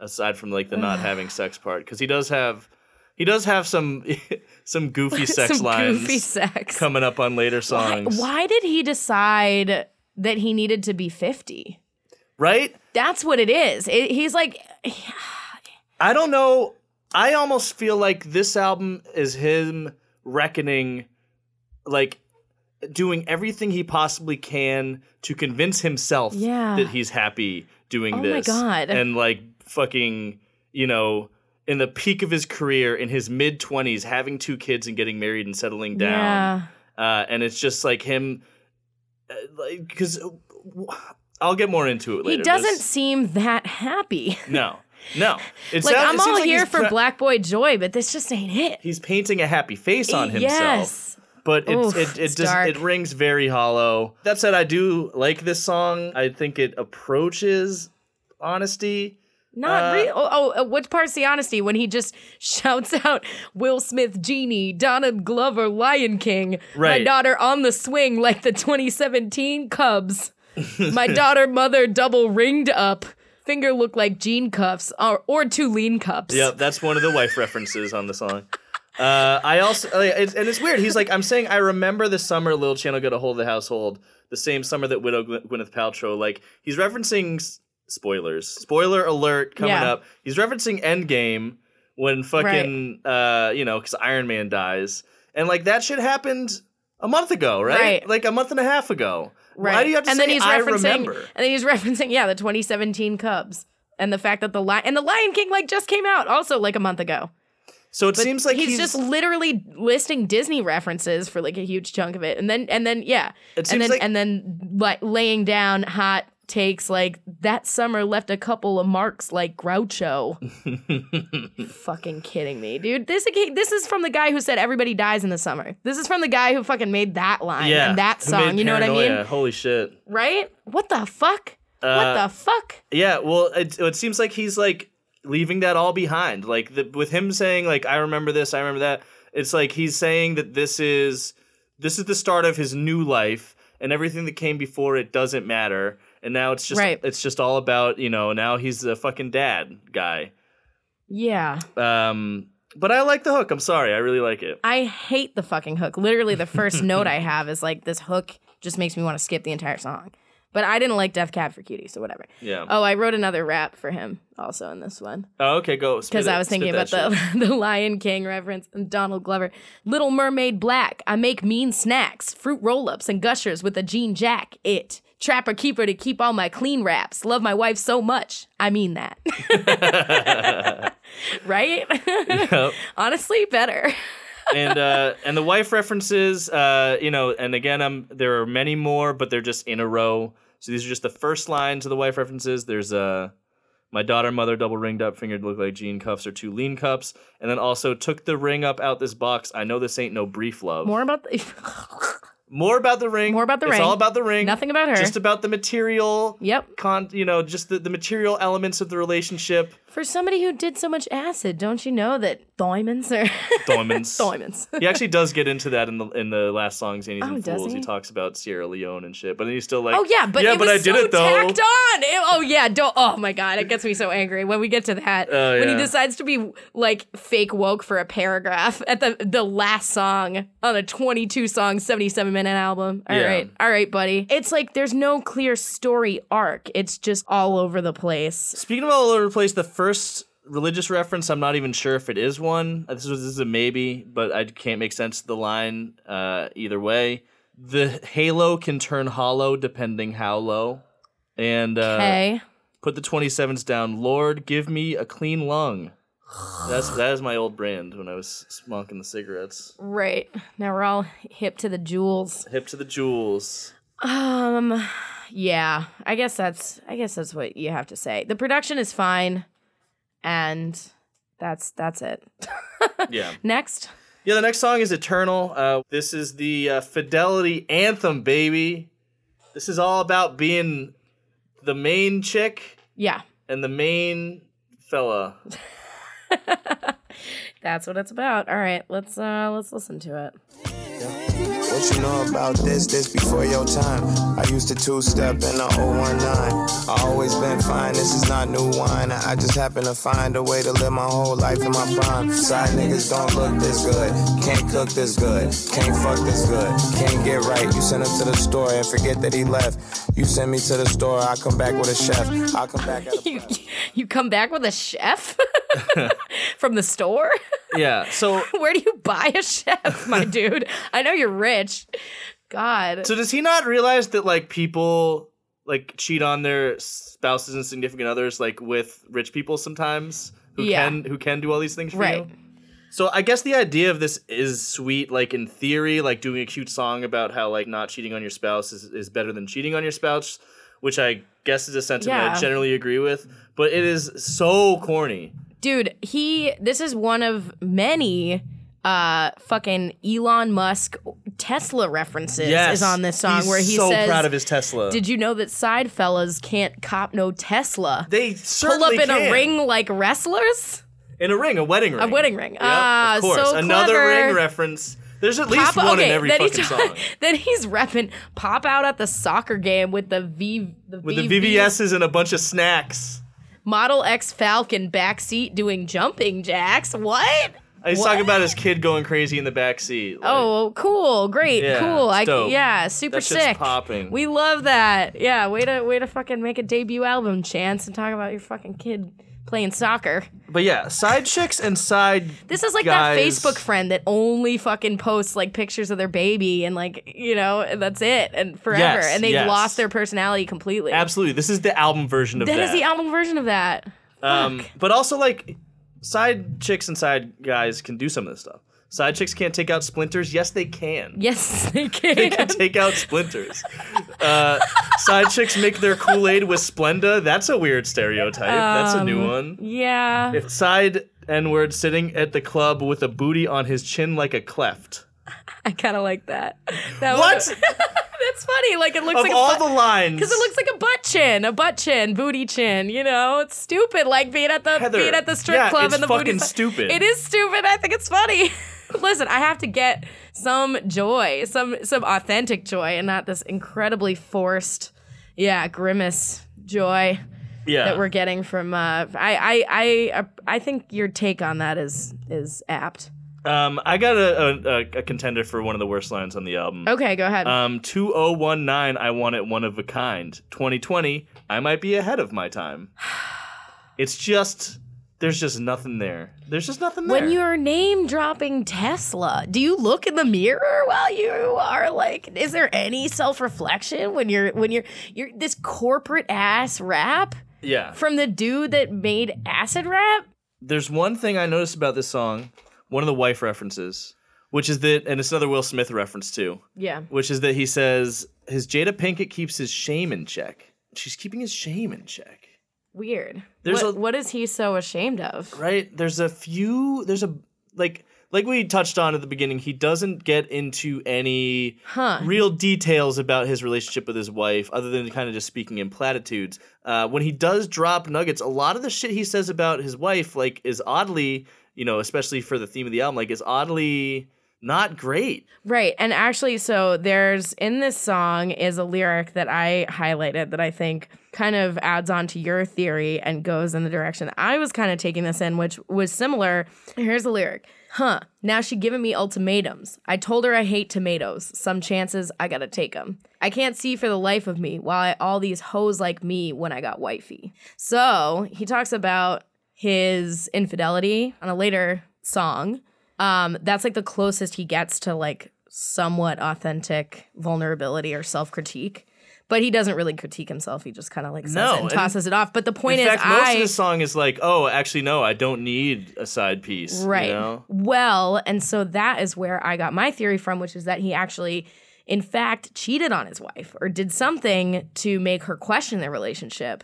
C: aside from like the not having sex part, because he does have he does have some some goofy sex
B: Some
C: lines
B: goofy sex.
C: coming up on later songs.
B: why did he decide that he needed to be fifty?
C: Right?
B: That's what it is. It, he's like,
C: I don't know. I almost feel like this album is him reckoning, like doing everything he possibly can to convince himself
B: Yeah.
C: that he's happy doing this.
B: Oh my
C: this.
B: God.
C: And like fucking, you know, in the peak of his career, in his mid 20s, having two kids and getting married and settling down. Uh, and it's just like him, uh, like, because I'll get more into it later.
B: he doesn't
C: This-
B: seem that happy.
C: no, no. It
B: Like
C: sound-
B: I'm all
C: like
B: here for
C: tra-
B: Black Boy Joy, but this just ain't it.
C: he's painting a happy face on himself.
B: Yes.
C: But it
B: Oof,
C: it it
B: it's
C: it rings very hollow. That said, I do like this song. I think it approaches honesty.
B: Not
C: Uh,
B: real. Oh, oh, uh, what part's the honesty when he just shouts out Will Smith, Genie, Donald Glover, Lion King,
C: right.
B: my daughter on the swing like the 2017 Cubs, my daughter mother double ringed up, finger look like jean cuffs or, or two lean cups.
C: Yep, that's one of the wife references on the song. Uh, I also uh, it's, and it's weird. He's like, I'm saying I remember the summer Lil Chano got a hold of the household, the same summer that Widow Gwyneth Paltrow. Like he's referencing spoilers. Spoiler alert coming
B: Yeah.
C: up. He's referencing Endgame when fucking uh you know because Iron Man dies, and like that shit happened a month ago, right?
B: Right.
C: Like a month and a half ago.
B: Right.
C: Why do you have to
B: and
C: say
B: then he's
C: I
B: referencing,
C: remember?
B: And then he's referencing, yeah, the 2017 Cubs. And the fact that the lion and the Lion King like just came out also like a month ago.
C: So it
B: But
C: seems like
B: he's,
C: he's,
B: just literally listing Disney references for like a huge chunk of it, and then and then yeah,
C: It
B: and then
C: like-
B: and then like laying down hot takes like that summer left a couple of marks like Groucho. fucking kidding me, dude. This this is from the guy who said everybody dies in the summer. This is from the guy who fucking made that line
C: yeah,
B: and that song. You know what I mean?
C: Holy shit.
B: Right? What the fuck? what
C: Uh,
B: the fuck?
C: Yeah, well, it, it seems like he's like leaving that all behind. Like the, with him saying like I remember this, I remember that. It's like he's saying that this is this is the start of his new life, and everything that came before it doesn't matter. And now it's just
B: Right.
C: it's just all about you know now he's a fucking dad guy.
B: Yeah.
C: Um, but I like the hook. I'm sorry, I really like it.
B: I hate the fucking hook. Literally, the first note I have is like this hook just makes me want to skip the entire song. But I didn't like Death Cab for Cutie, so whatever.
C: Yeah.
B: Oh, I wrote another rap for him also in this one
C: Oh, okay, go.
B: because I was thinking about the the Lion King reference and Donald Glover. Little Mermaid Black. I make mean snacks, fruit roll ups, and gushers with a jean jack. It trapper keeper to keep all my clean wraps. Love my wife so much. I mean that. right?
C: Yep.
B: Honestly, better.
C: and uh, and the wife references, uh, you know, and again, I'm, there are many more, but they're just in a row. So these are just the first lines of the wife references. There's uh, my daughter, mother, double ringed up, fingered look like jean cuffs or two lean cups, and then also took the ring up out this box. I know this ain't no brief love.
B: More about the.
C: More about the ring.
B: More about the
C: it's
B: ring.
C: It's all about the ring.
B: Nothing about her.
C: Just about the material.
B: Yep.
C: Con, you know, just the, the material elements of the relationship.
B: For somebody who did so much acid, don't you know that diamonds are
C: Diamonds.
B: diamonds?
C: he actually does get into that in the in the last song, Zanies
B: Oh,
C: and
B: does
C: Fools. He?
B: he?
C: talks about Sierra Leone and shit, but then he's still like,
B: Oh yeah, but
C: yeah, but I did
B: so
C: it though.
B: tacked on. It- oh yeah, don't. Oh my god, it gets me so angry when we get to that.
C: Oh,
B: When he decides to be like fake woke for a paragraph at the the last song on a 22 song, 77 minute album. All right,
C: Yeah.
B: all right, buddy. It's like there's no clear story arc. It's just all over the place.
C: Speaking of all over the place, the first religious reference, I'm not even sure if it is one. This was this is a maybe, but I can't make sense of the line uh, either way. The halo can turn hollow depending how low. And uh,
B: Okay.
C: put the 27s down. Lord, give me a clean lung. That's that is my old brand when I was smoking the cigarettes.
B: Right. Now we're all hip to the jewels.
C: Hip to the jewels.
B: Um yeah, I guess that's I guess that's what you have to say. The production is fine and that's that's it.
C: Yeah.
B: Next.
C: Yeah, the next song is Eternal. Uh, this is the uh, fidelity anthem, baby. This is all about being the main chick
B: Yeah.
C: and the main fella.
B: That's what it's about. All right, let's uh let's listen to it.
D: What you know about this? This before your time. I used to two step in the 019. I always been fine. This is not new wine. I just happen to find a way to live my whole life in my prime. Side niggas don't look this good. Can't cook this good. Can't fuck this good. Can't get right. You send him to the store and forget that he left. You send me to the store. I come back with a chef. I come back
B: You you come back with a chef from the store?
C: Yeah, so
B: Where do you buy a chef, my dude? I know you're rich. God.
C: so does he not realize that like people like cheat on their spouses and significant others like with rich people sometimes who
B: Yeah.
C: can who can do all these things for
B: Right.
C: you? So I guess the idea of this is sweet, like in theory, like doing a cute song about how like not cheating on your spouse is, is better than cheating on your spouse, which I guess is a sentiment I generally agree with. But it is so corny.
B: Dude, he this is one of many uh fucking Elon Musk Tesla references
C: Yes,
B: is on this song
C: he's
B: where he
C: so
B: says
C: proud of his Tesla.
B: Did you know that side fellas can't cop no Tesla?
C: they
B: Pull up in
C: can.
B: a ring like wrestlers?
C: in a ring, a wedding ring,
B: A wedding ring.
C: Yep,
B: Ah,
C: of course,
B: so
C: another
B: clever.
C: ring reference. There's at least
B: Pop-
C: one
B: okay,
C: in every fucking
B: he's,
C: song.
B: then he's repping pop out at the soccer game with the V the
C: With
B: VV
C: the VVS's and a bunch of snacks.
B: Model X Falcon backseat doing jumping jacks. What?
C: He's
B: What?
C: talking about his kid going crazy in the back seat. like-
B: Oh, cool, great,
C: Yeah,
B: cool. I
C: dope.
B: yeah, super
C: That
B: sick.
C: popping.
B: We love that. Yeah, way to way to fucking make a debut album, Chance, and talk about your fucking kid playing soccer.
C: But yeah, side chicks and side.
B: This is like
C: guys-
B: that Facebook friend that only fucking posts like pictures of their baby and like you know and that's it and forever
C: Yes,
B: and they've
C: yes.
B: lost their personality completely.
C: Absolutely, this is the album version of that.
B: That is the album version of that.
C: Um, but also like side chicks and side guys can do some of this stuff. Side chicks can't take out splinters. Yes, they can.
B: Yes, they can.
C: They can take out splinters. Uh, side chicks make their Kool Aid with Splenda. That's a weird stereotype. That's a new one.
B: yeah.
C: If side N word sitting at the club with a booty on his chin like a cleft.
B: I kind of like that. that
C: What?
B: That's funny. Like it looks
C: Of
B: like
C: all
B: a butt,
C: the lines,
B: because it looks like a butt chin, a butt chin, booty chin. You know, it's stupid. Like being at the
C: Heather,
B: being at the strip
C: yeah,
B: club and the booty.
C: fucking stupid.
B: It is stupid. I think it's funny. Listen, I have to get some joy, some some authentic joy, and not this incredibly forced, yeah, grimace joy
C: yeah.
B: that we're getting from. Uh, I I I I think your take on that is is apt.
C: Um, I got a, a, a contender for one of the worst lines on the album.
B: Okay, go ahead.
C: Um, 2019, I want it one of a kind. 2020, I might be ahead of my time. It's just, there's just nothing there. There's just nothing there.
B: When you're name dropping Tesla, do you look in the mirror while you are like is there any self-reflection when you're when you're you're this corporate ass rap
C: yeah.
B: from the dude that made acid rap?
C: There's one thing I noticed about this song, one of the wife references, which is that, and it's another Will Smith reference too,
B: Yeah.
C: which is that he says, his Jada Pinkett keeps his shame in check. She's keeping his shame in check.
B: Weird.
C: There's
B: what,
C: a-
B: what is he so ashamed of?
C: right there's a few there's a like like we touched on at the beginning he doesn't get into any
B: Huh.
C: real details about his relationship with his wife other than kind of just speaking in platitudes uh, when he does drop nuggets a lot of the shit he says about his wife like is oddly you know especially for the theme of the album like is oddly not great
B: Right. And actually, so there's in this song is a lyric that I highlighted that I think kind of adds on to your theory and goes in the direction I was kind of taking this in, which was similar. Here's the lyric. Huh. Now she giving me ultimatums. I told her I hate tomatoes. Some chances I gotta take them. I can't see for the life of me why all these hoes like me when I got wifey. So he talks about his infidelity on a later song um that's like the closest he gets to like somewhat authentic vulnerability or self-critique but he doesn't really critique himself. He just kind of like says
C: No,
B: it and tosses it off. But the point
C: in
B: is
C: fact most
B: i
C: of the song is like oh actually no i don't need a side piece
B: right.
C: you know?
B: well and so that is where i got my theory from which is that he actually in fact cheated on his wife or did something to make her question their relationship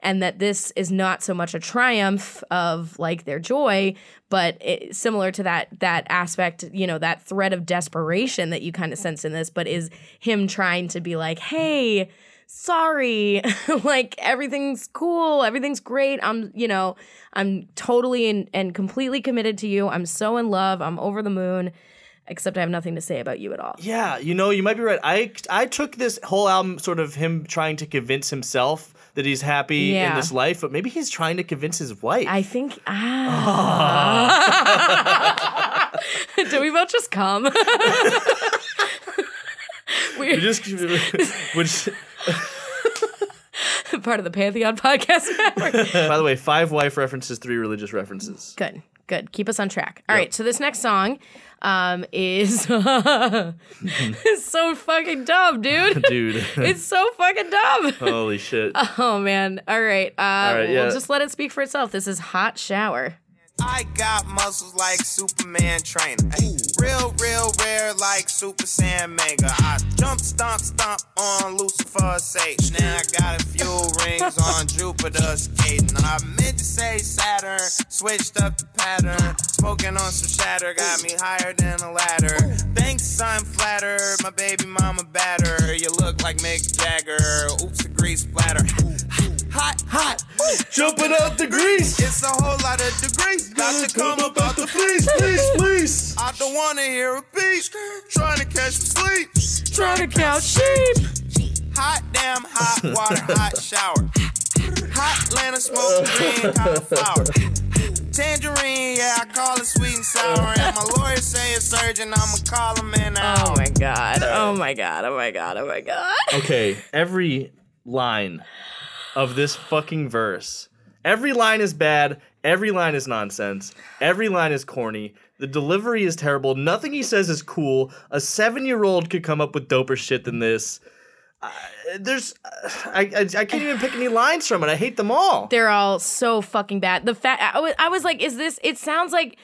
B: and that this is not so much a triumph of like their joy but it, similar to that that aspect you know that thread of desperation that you kind of sense in this but is him trying to be like hey sorry like everything's cool everything's great i'm you know i'm totally and, and completely committed to you i'm so in love i'm over the moon except i have nothing to say about you at all
C: Yeah, you know, you might be right. I I took this whole album sort of him trying to convince himself that he's happy in this life, but maybe he's trying to convince his wife.
B: I think. Ah. Did we both just come?
C: We just which
B: part of the Pantheon podcast network.
C: by the way, five wife references, three religious references.
B: Good, good. Keep us on track. All right. So this next song um, is so fucking dumb, dude.
C: Dude.
B: It's so fucking dumb.
C: Holy shit.
B: Oh man. All right. Uh,
C: right,
B: We'll
C: yeah.
B: just let it speak for itself. This is Hot Shower.
D: I got muscles like Superman trainer. Ay, Real, real rare like Super Saiyan Mega. I jump, stomp, stomp on Lucifer's stage. Now I got a few rings on Jupiter's skating. I meant to say Saturn, switched up the pattern. Smoking on some shatter, got me higher than a ladder. Thanks, I'm flatter. My baby mama batter. You look like Mick Jagger. Oops, a grease splatter. Hot, hot.
C: Jumping out the grease.
D: It's a whole lot of degrees. Got to come about the
C: Please, please, please.
D: I don't wanna hear a beat. Trying to catch me sleep.
B: Trying to count sheep.
D: Hot damn, hot water, hot shower. Hot Atlanta smoke green cauliflower. Tangerine, yeah, I call it sweet and sour. And my lawyer say a surgeon, I'ma call him in
B: Oh my god. Oh my god. Oh my god. Oh my god.
C: Okay, every line of this fucking verse, every line is bad. Every line is nonsense. Every line is corny. The delivery is terrible. Nothing he says is cool. A seven-year-old could come up with doper shit than this. Uh, there's, I, I, I can't even pick any lines from it. I hate them all.
B: They're all so fucking bad. The fact I was like, is this? It sounds like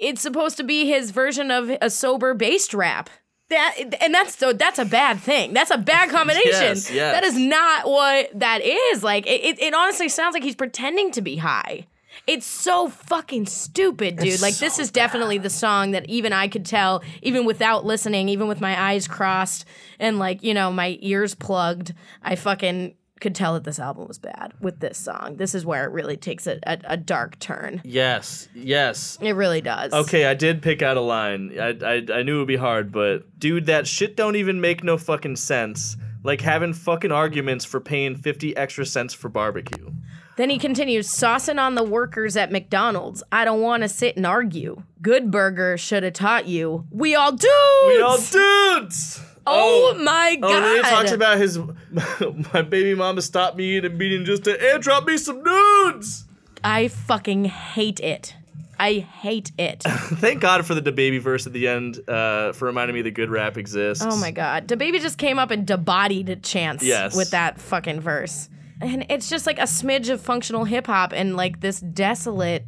B: it's supposed to be his version of a sober based rap. That and that's so that's a bad thing. That's a bad combination.
C: Yes, yes.
B: That is not what that is. Like it, it, it honestly sounds like he's pretending to be high. It's so fucking stupid, dude. like this is definitely the song that even I could tell, even without listening, even with my eyes crossed and like, you know, my ears plugged, I fucking could tell that this album was bad with this song. This is where it really takes a, a, a dark turn.
C: Yes, yes.
B: It really does.
C: Okay, I did pick out a line. I, I, I knew it would be hard, but dude, that shit don't even make no fucking sense. Like having fucking arguments for paying 50 extra cents for barbecue.
B: Then he continues, saucing on the workers at McDonald's. I don't want to sit and argue. Good Burger should have taught you. We all dudes.
C: We all dudes!
B: Oh, my god.
C: Oh, he talks about his my baby mama stopped me in a meeting just to airdrop me some nudes.
B: I fucking hate it. I hate it.
C: Thank God for the baby verse at the end uh, for reminding me that good rap exists.
B: Oh my god. The baby just came up and debodied Chance
C: Yes.
B: with that fucking verse. And it's just like a smidge of functional hip hop and like this desolate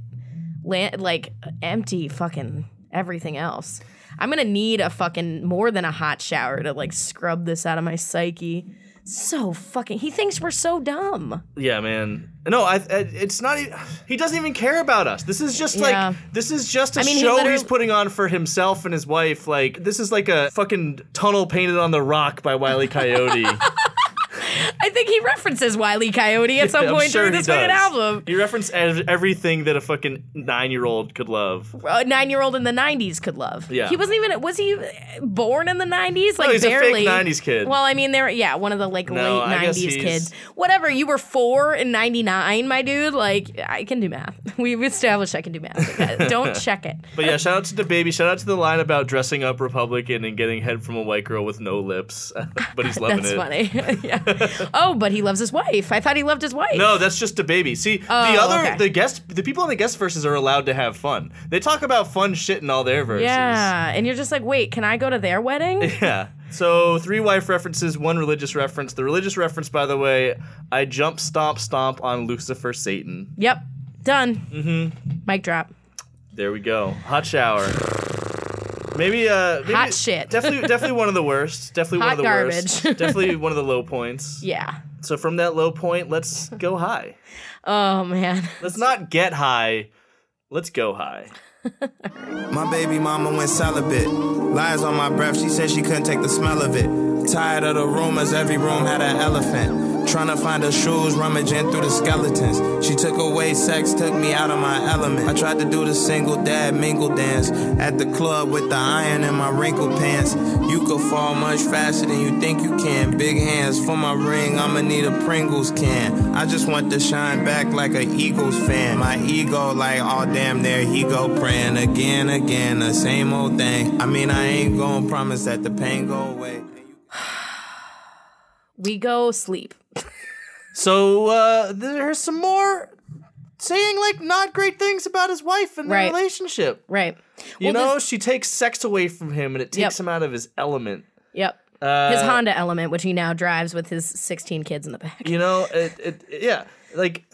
B: land like empty fucking everything else. I'm gonna need a fucking more than a hot shower to like scrub this out of my psyche. So fucking he thinks we're so dumb.
C: Yeah, man. No, I, I it's not. He doesn't even care about us. This is just
B: Yeah.
C: like this is just a
B: I mean, he
C: show
B: literally-
C: he's putting on for himself and his wife. Like this is like a fucking tunnel painted on the rock by Wiley Coyote.
B: I think he references Wiley Coyote at some
C: I'm
B: point
C: sure
B: during this fucking album.
C: He referenced everything that a fucking nine year old could love.
B: a nine year old in the 90s could love.
C: Yeah.
B: He wasn't even, was he born in the 90s? Like,
C: he's a fake
B: barely.
C: 90s kid.
B: Well, I mean, they're, yeah, one of the like
C: No,
B: late
C: I
B: 90s
C: he's-
B: kids. Whatever, you were four in 99, my dude. Like, I can do math. We've established I can do math. Don't check it.
C: But yeah, shout out to the baby. Shout out to the line about dressing up Republican and getting head from a white girl with no lips. but he's loving
B: That's
C: it.
B: That's funny. yeah. Oh, but he loves his wife. I thought he loved his wife.
C: No, that's just a baby. See, the
B: Oh,
C: other
B: okay.
C: the guest the people on the guest verses are allowed to have fun. They talk about fun shit in all their verses.
B: Yeah. And you're just like, wait, can I go to their wedding?
C: Yeah. So three wife references, one religious reference. The religious reference, by the way, I jump stomp stomp on Lucifer Satan.
B: yep. Done. Mm-hmm. Mic drop.
C: There we go. Hot shower. Maybe uh maybe
B: Hot shit.
C: Definitely definitely one of the worst. Definitely one of the worst. definitely one of the low points.
B: Yeah.
C: So from that low point, let's go high.
B: Oh, man.
C: Let's not get high. Let's go high.
D: My baby mama went celibate. Lies on my breath, she said she couldn't take the smell of it. Tired of the rumors, every room had an elephant. Trying to find her shoes, rummaging through the skeletons. She took away sex, took me out of my element. I tried to do the single dad mingle dance at the club with the iron in my wrinkled pants. You could fall much faster than you think you can. Big hands for my ring, I'ma need a Pringles can. I just want to shine back like a Eagles fan. My ego, like, oh damn, there he go praying again, again, the same old thing. I mean, I ain't gonna promise that the pain go away.
B: We go sleep.
C: So uh, there's some more saying like not great things about his wife and their
B: Right.
C: relationship.
B: Right.
C: You
B: Well,
C: know,
B: this-
C: she takes sex away from him and it takes
B: Yep.
C: him out of his element.
B: Yep.
C: Uh,
B: his Honda Element, which he now drives with his 16 kids in the back.
C: You know, it, it, yeah, like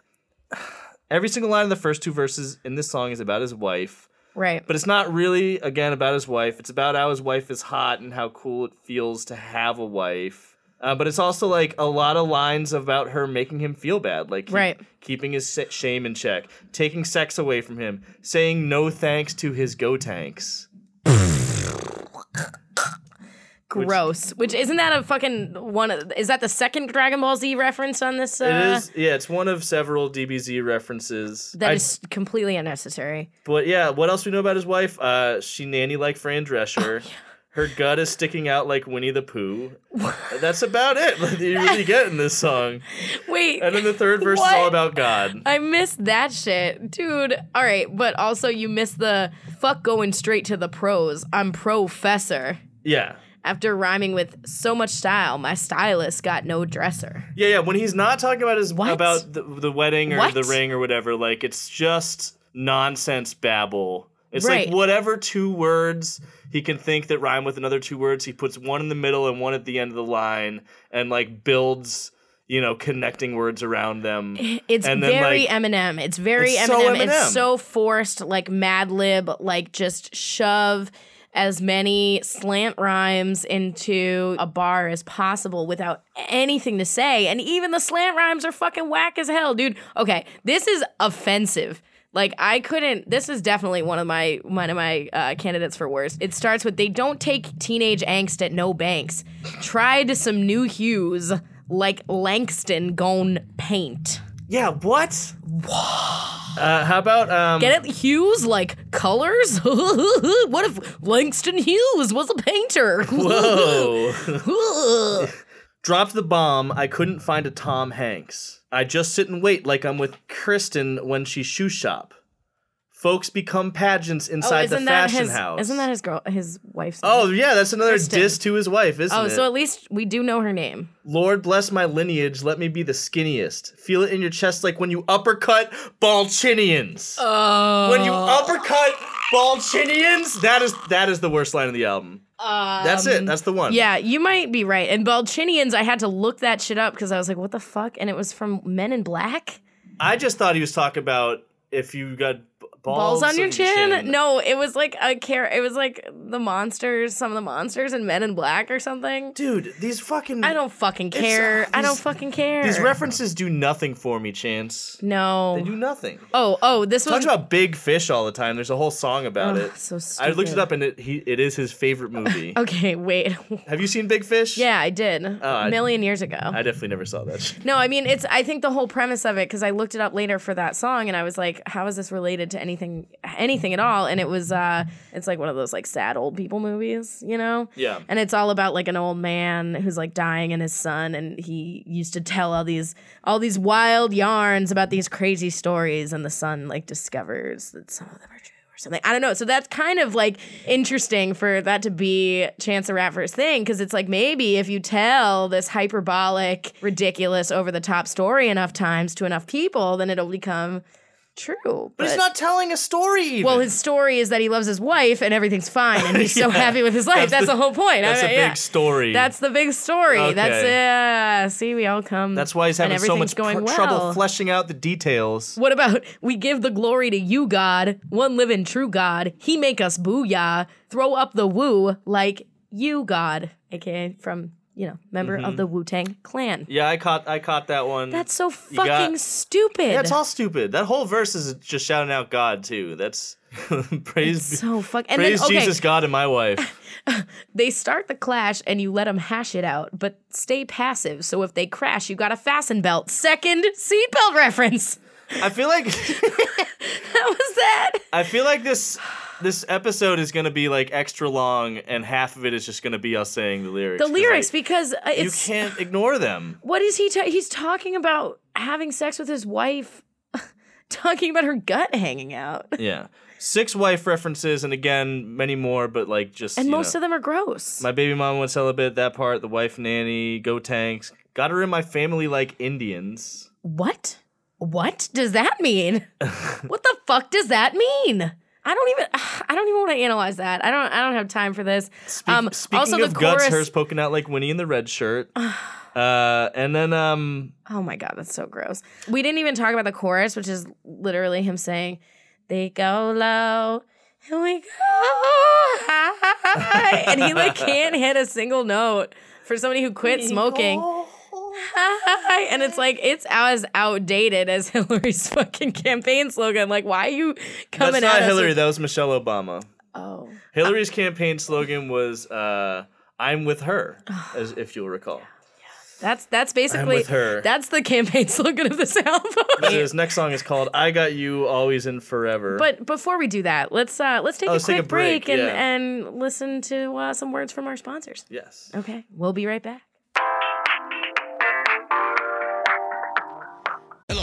C: every single line of the first two verses in this song is about his wife.
B: Right.
C: But it's not really, again, about his wife. It's about how his wife is hot and how cool it feels to have a wife. Uh, but it's also like a lot of lines about her making him feel bad, like keep-
B: Right.
C: keeping his se- shame in check, taking sex away from him, saying no thanks to his Gotenks.
B: Gross. Which isn't that a fucking one? Of, is that the second Dragon Ball Z reference on this? Uh,
C: it is, yeah, it's one of several DBZ references.
B: That
C: I-
B: is completely unnecessary.
C: But yeah, what else we know about his wife? Uh, she nanny like Fran Drescher.
B: Oh,
C: Her gut is sticking out like Winnie the Pooh. That's about it that you really get in this song.
B: Wait.
C: And then the third verse is all about God.
B: I missed that shit. Dude. All right. But also, you missed the fuck going straight to the pros. I'm professor.
C: Yeah.
B: After rhyming with so much style, my stylist got no dresser.
C: Yeah, yeah. When he's not talking about his
B: What?
C: about the, the wedding or
B: What?
C: the ring or whatever, like it's just nonsense babble. It's
B: Right.
C: like whatever two words he can think that rhyme with another two words, he puts one in the middle and one at the end of the line and like builds, you know, connecting words around them.
B: It's
C: then,
B: very
C: like-
B: Eminem. It's very
C: It's so
B: Eminem.
C: Eminem.
B: It's so forced, like Mad Lib, like just shove as many slant rhymes into a bar as possible without anything to say. And even the slant rhymes are fucking whack as hell, dude. Okay, this is offensive. Like I couldn't. This is definitely one of my one of my uh, candidates for worst. It starts with they don't take teenage angst at no banks. Tried some new hues like Langston gone paint.
C: Yeah, what? Uh, how about um
B: Get it? Hues like colors? what if Langston Hughes was a painter?
C: Whoa. Dropped the bomb. I couldn't find a Tom Hanks. I just sit and wait like I'm with Kristen when she shoe shop. Folks become pageants oh, inside the
B: Oh, isn't that
C: fashion
B: his?
C: house.
B: Isn't that his girl? His wife's?
C: Oh yeah, that's another
B: Kristen.
C: diss to his wife, isn't
B: Oh,
C: it?
B: Oh, so at least we do know her name.
C: Lord bless my lineage, let me be the skinniest. Feel it in your chest like when you uppercut Balchinians.
B: Oh.
C: When you uppercut Balchinians, that is that is the worst line of the album. That's it. That's the one.
B: Yeah, you might be right. And Balchinians, I had to look that shit up because I was like, what the fuck? And it was from Men in Black?
C: I just thought he was talking about if you got balls,
B: Balls on your chin? No, it was like a care. It was like the monsters, some of the monsters in Men in Black or something.
C: Dude, these fucking
B: I don't fucking
C: It's, uh,
B: care. I don't fucking care.
C: These references do nothing for me, Chance.
B: No.
C: They do nothing.
B: Oh, oh, this was
C: Talks about big fish all the time. There's a whole song about
B: Ugh,
C: it.
B: so stupid.
C: I looked it up and it he it is his favorite movie.
B: Okay, wait.
C: Have you seen Big Fish?
B: yeah, I did.
C: Oh, I-
B: a million years ago.
C: I definitely never saw that. shit.
B: no, I mean it's I think the whole premise of it cuz I looked it up later for that song and I was like how is this related to anything anything at all and it was uh it's like one of those like sad old people movies, you know?
C: Yeah.
B: And it's all about like an old man who's like dying and his son and he used to tell all these all these wild yarns about these crazy stories and the son like discovers that some of them are true or something. I don't know. So that's kind of like interesting for that to be Chance the Rapper's thing because it's like maybe if you tell this hyperbolic, ridiculous, over the top story enough times to enough people, then it'll become true.
C: But he's not telling a story even.
B: Well, his story is that he loves his wife and everything's fine, and he's so happy with his life.
C: That's
B: That's,
C: the-
B: the, whole point.
C: that's
B: I
C: a
B: mean,
C: big
B: yeah.
C: story.
B: That's the big story. That's
C: Okay.
B: uh see, we all come.
C: That's why he's having so much
B: going
C: pr-
B: well.
C: trouble fleshing out the details.
B: What about we give the glory to you, God, one living true God. He make us booyah, throw up the woo like you, God, aka from you know member
C: Mm-hmm.
B: of the Wu Tang Clan.
C: Yeah, I caught I caught that one.
B: That's so
C: You got-
B: fucking stupid.
C: Yeah, it's all stupid. That whole verse is just shouting out God too. That's praise
B: so fuck. And then
C: praise
B: okay,
C: Jesus, God, and my wife.
B: they start the clash and you let them hash it out, but stay passive. So if they crash, you got a fasten belt. Second seatbelt reference.
C: I feel like
B: How was that?
C: I feel like this this episode is gonna be like extra long, and half of it is just gonna be us saying the lyrics.
B: The lyrics,
C: like,
B: because uh,
C: you can't ignore them.
B: what is he? Ta- he's talking about having sex with his wife, talking about her gut hanging out,
C: Yeah, six wife references, and again many more, but like just
B: and most
C: know,
B: of them are gross.
C: My baby mom would celibate that part. The wife nanny, Gotenks. Got her in my family like Indians.
B: what? What does that mean? what the fuck does that mean? I don't even. I don't even want to analyze that. I don't. I don't have time for this. um.
C: Speaking
B: also,
C: of
B: the
C: guts,
B: chorus.
C: hers poking out like Winnie in the red shirt. uh, and then um,
B: Oh my god, that's so gross. We didn't even talk about the chorus, which is literally him saying, "They go low, and we go high," and he like can't hit a single note for somebody who quit smoking. High, and it's like it's as outdated as Hillary's fucking campaign slogan. Like, why are you coming
C: that's
B: at
C: not
B: us
C: Hillary.
B: with-
C: That was Michelle Obama.
B: oh,
C: Hillary's campaign slogan was uh, "I'm with her," as if you'll recall.
B: that's that's basically
C: with her.
B: That's the campaign slogan of this album.
C: His next song is called "I Got You Always and Forever."
B: But before we do that, let's uh let's take
C: Oh,
B: a
C: let's
B: quick
C: take a break,
B: and
C: yeah.
B: and listen to uh, some words from our sponsors.
C: yes,
B: Okay, we'll be right back.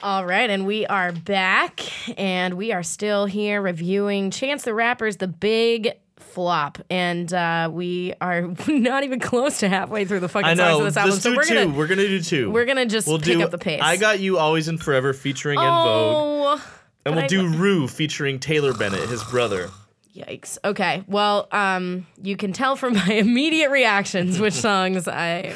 B: All right, and we are back, and we are still here reviewing Chance the Rapper's The Big Flop, and uh, we are not even close to halfway through the fucking
C: I
B: songs of this album.
C: Let's
B: so
C: do
B: we're
C: 2
B: gonna
C: we're gonna do two.
B: we're gonna just
C: we'll
B: pick
C: do
B: up the pace.
C: I got you always and forever featuring En Vogue,
B: oh,
C: and we'll
B: I-
C: do Rue featuring Taylor Bennett, his brother.
B: Yikes. Okay. Well, um, you can tell from my immediate reactions which songs I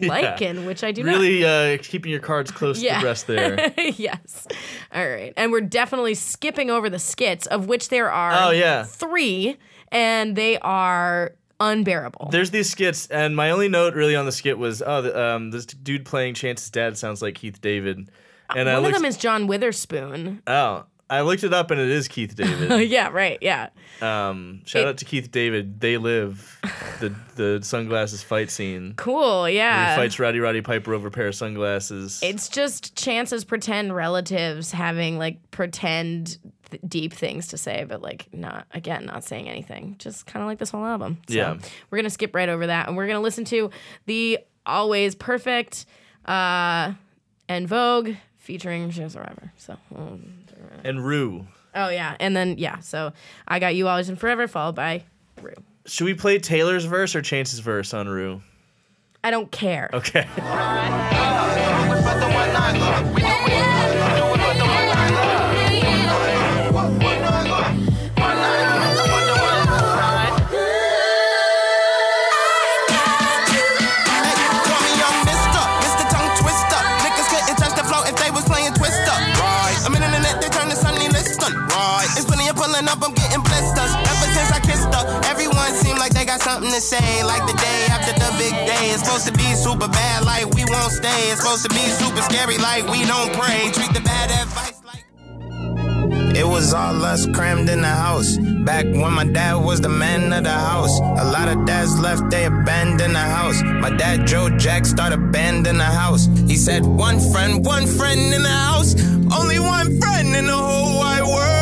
B: like and which I do not.
C: Really uh, keeping your cards close to the breast there.
B: yes. All right. And we're definitely skipping over the skits, of which there are
C: Oh, yeah.
B: three, and they are unbearable.
C: There's these skits, and my only note really on the skit was, oh, the, um, this dude playing Chance's dad sounds like Keith David. And I
B: One of
C: looked,
B: them is John Witherspoon.
C: oh, I looked it up, and it is Keith David.
B: yeah, right. Yeah.
C: Um, shout
B: It-
C: out to Keith David. They live the the sunglasses fight scene.
B: Cool. Yeah.
C: he fights Rowdy Roddy Piper over a pair of sunglasses.
B: It's just Chance's pretend relatives having like pretend th- deep things to say, but like not again not saying anything. Just kind of like this whole album. So
C: Yeah.
B: we're gonna skip right over that, and we're gonna listen to the always perfect uh, En Vogue featuring the Rapper. So. um,
C: and Rue.
B: Oh yeah, and then yeah. So I got you always and forever, followed by Rue.
C: Should we play Taylor's verse or Chance's verse on Rue?
B: I don't care.
C: Okay.
D: got something to say. Like the day after the big day. It's supposed to be super bad, like we won't stay. It's supposed to be super scary, like we don't pray. Treat the bad advice like. It was all us crammed in the house. Back when my dad was the man of the house. A lot of dads left, they abandoned the house. My dad, Joe Jack, started a band in the house. He said, One friend, one friend in the house. Only one friend in the whole wide world.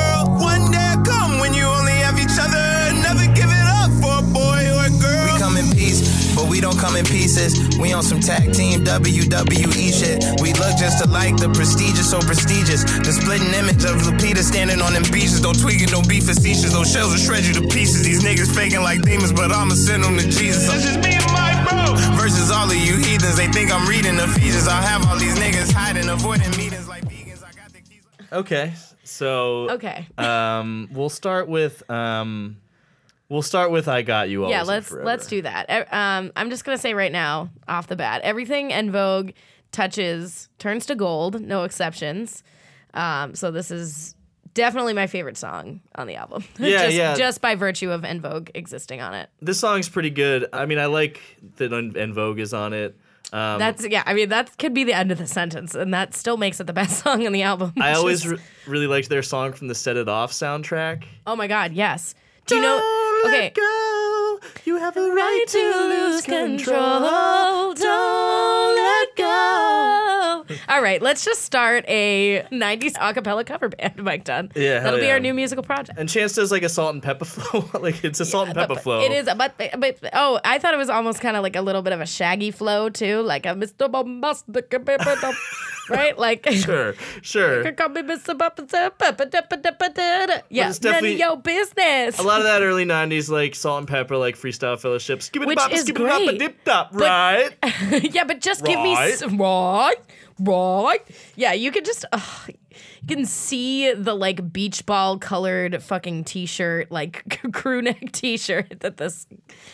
D: Don't come in pieces. We on some tag team WWE shit. We look just alike, the prestigious, so prestigious. The splitting image of Lupita standing on them beaches. Don't tweak it, don't be facetious. Those shells will shred you to pieces. These niggas faking like demons, but I'ma send them to Jesus. This is me and my bro. Versus all of you heathens, they think I'm reading Ephesians. I'll have all these niggas hiding, avoiding meetings like vegans. I got the keys.
C: Okay. So
B: Okay.
C: um, we'll start with um, we'll start with I got you. Always
B: yeah, let's let's do that. Um, I'm just gonna say right now, off the bat, everything En Vogue touches turns to gold, no exceptions. Um, so this is definitely my favorite song on the album.
C: Yeah,
B: just,
C: yeah.
B: Just by virtue of En Vogue existing on it.
C: This song's pretty good. I mean, I like that En Vogue is on it. Um,
B: That's yeah. I mean, that could be the end of the sentence, and that still makes it the best song on the album.
C: I always
B: Just-
C: re- really liked their song from the Set It Off soundtrack.
B: oh my god, yes. Do you know? Okay.
C: go. You have a
B: right to lose control. Don't let go. All All right, let's just start a 90s a cappella cover band, Mike Dunn.
C: Yeah,
B: That'll be
C: yeah.
B: our new musical project.
C: And Chance does like a Salt-N-Pepa flow. like it's a Salt-N-Pepa
B: But-
C: flow.
B: It is, but, but oh, I thought it was almost kind of like a little bit of a shaggy flow too, like a Mr. Boombastic, right? Like
C: Sure, sure.
B: Call me Mr. Yeah,
C: it's
B: none of your business.
C: A lot of that early '90s like Salt-N-Pepa, like freestyle fellowship, skip
B: Which is
C: skip
B: great.
C: dip top, right?
B: yeah, but just give me
C: Right.
B: right, right. Yeah, you could just. ugh, you can see the like beach ball colored fucking t-shirt, like crew neck t-shirt that this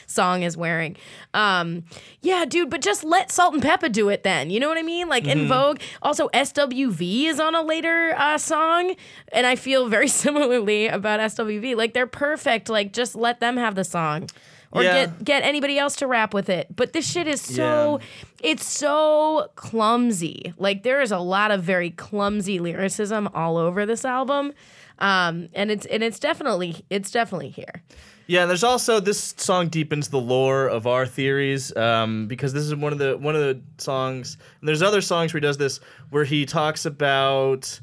B: song is wearing. Um, yeah, dude, but just let Salt-N-Pepa do it then. You know what I mean? Like
C: Mm-hmm.
B: En Vogue. Also, SWV is on a later uh, song, and I feel very similarly about SWV. Like they're perfect. Like just let them have the song. Or
C: Yeah.
B: get get anybody else to rap with it. But this shit is so it's so clumsy. Like there is a lot of very clumsy lyricism all over this album. Um, and it's and it's definitely it's definitely here.
C: Yeah, and there's also this song deepens the lore of our theories um, because this is one of the one of the songs. And there's other songs where he does this where he talks about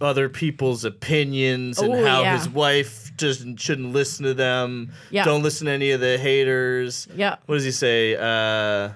C: other people's opinions and
B: Ooh,
C: how
B: yeah.
C: his wife just shouldn't listen to them.
B: Yeah.
C: Don't listen to any of the haters.
B: Yeah.
C: What does he say? Uh,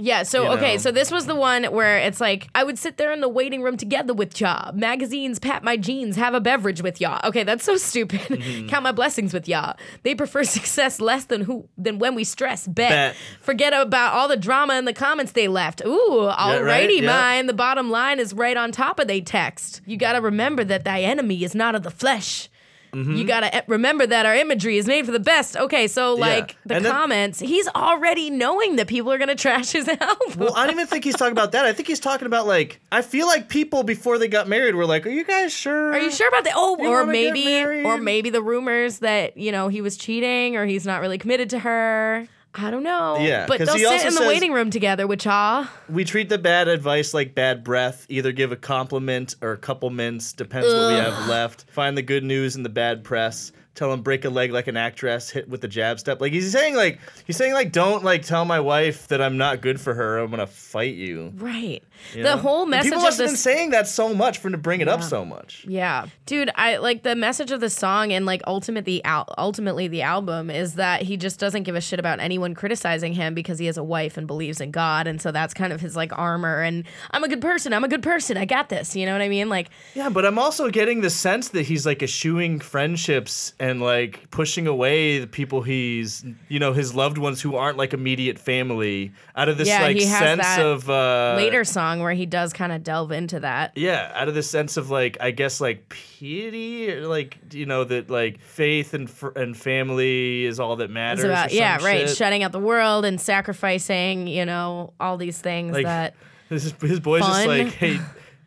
B: Yeah, so
C: You
B: okay,
C: know.
B: so this was the one where it's like I would sit there in the waiting room together with ya, magazines, pat my jeans, have a beverage with ya. Okay, that's so stupid.
C: Mm-hmm.
B: Count my blessings with ya. They prefer success less than who than when we stress. Bet.
C: Bet.
B: Forget about all the drama in the comments they left. Ooh, alrighty,
C: right, yeah.
B: mine. The bottom line is right on top of they text. You gotta remember that thy enemy is not of the flesh.
C: Mm-hmm.
B: You gotta remember that our imagery is made for the best. Okay, so like the
C: And then-
B: comments, he's already knowing that people are gonna trash his album.
C: well, I don't even think he's talking about that. I think he's talking about like I feel like people before they got married were like, "Are you guys sure?
B: Are you sure about that? Oh,
C: You
B: or maybe, or maybe the rumors that you know he was cheating or he's not really committed to her. I don't know.
C: Yeah,
B: but they'll sit in the
C: says-
B: waiting room together with Cha.
C: We treat the bad advice like bad breath. Either give a compliment or a couple mints, depends what we have left. Find the good news in the bad press. Tell him break a leg like an actress, hit with the jab step. Like he's saying, like he's saying, like don't like tell my wife that I'm not good for her. I'm gonna fight you.
B: Right.
C: you
B: the
C: know?
B: whole
C: And
B: message
C: People must have been saying that so much for him to bring it up so much.
B: Yeah, dude, I like the message of the song and like ultimately, al- ultimately the album is that he just doesn't give a shit about anyone criticizing him because he has a wife and believes in God, and so that's kind of his like armor. And I'm a good person. I'm a good person. I got this. You know what I mean? Like,
C: Yeah, but I'm also getting the sense that he's like eschewing friendships and like pushing away the people he's, you know, his loved ones who aren't like immediate family out of this
B: Yeah,
C: like
B: he has
C: sense
B: that
C: of uh,
B: later song where he does kind of delve into that.
C: Yeah, out of the sense of like, I guess like piety, or like you know that like faith and and family is all that matters.
B: About yeah, right,
C: shit.
B: shutting out the world and sacrificing, you know, all these things
C: Like
B: that
C: his, his boy's just like, hey,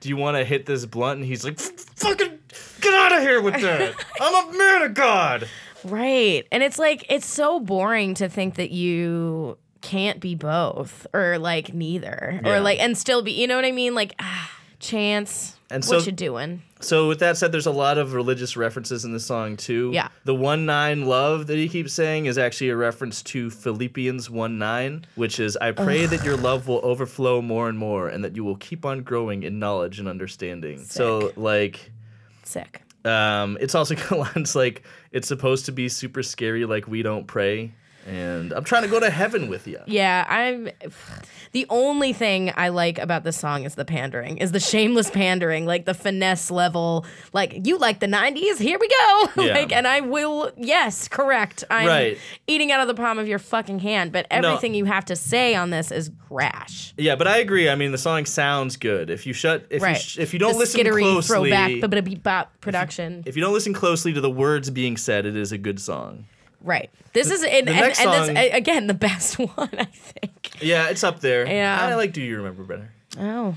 C: do you want to hit this blunt? And he's like, fucking get out of here with that. I'm a man of God.
B: Right. And it's like it's so boring to think that you can't be both or like neither
C: Yeah.
B: or like and still be, you know what I mean? Like ah, chance.
C: And so, what
B: you doing?
C: So with that said, there's a lot of religious references in the song too.
B: Yeah.
C: The one nine love that he keeps saying is actually a reference to Philippians one nine, which is I pray that your love will overflow more and more, and that you will keep on growing in knowledge and understanding. So like.
B: Sick.
C: Um, it's also lines like it's supposed to be super scary, like we don't pray, and I'm trying to go to heaven with you.
B: Yeah, I'm the only thing I like about this song is the pandering, is the shameless pandering, like the finesse level. Like you like the '90s, here we go.
C: Yeah.
B: like, and I will. Yes, correct. I'm
C: Right.
B: eating out of the palm of your fucking hand. But everything you have to say on this is trash.
C: Yeah, but I agree. I mean, the song sounds good. If you shut, if
B: right.
C: you sh- if you don't
B: the
C: listen
B: skittery
C: closely,
B: throwback, beep bop production.
C: if you don't listen closely to the words being said, it is a good song.
B: Right. This is and,
C: the
B: and, and this again the best one I think.
C: Yeah, it's up there.
B: Yeah.
C: I like Do You Remember Better.
B: Oh.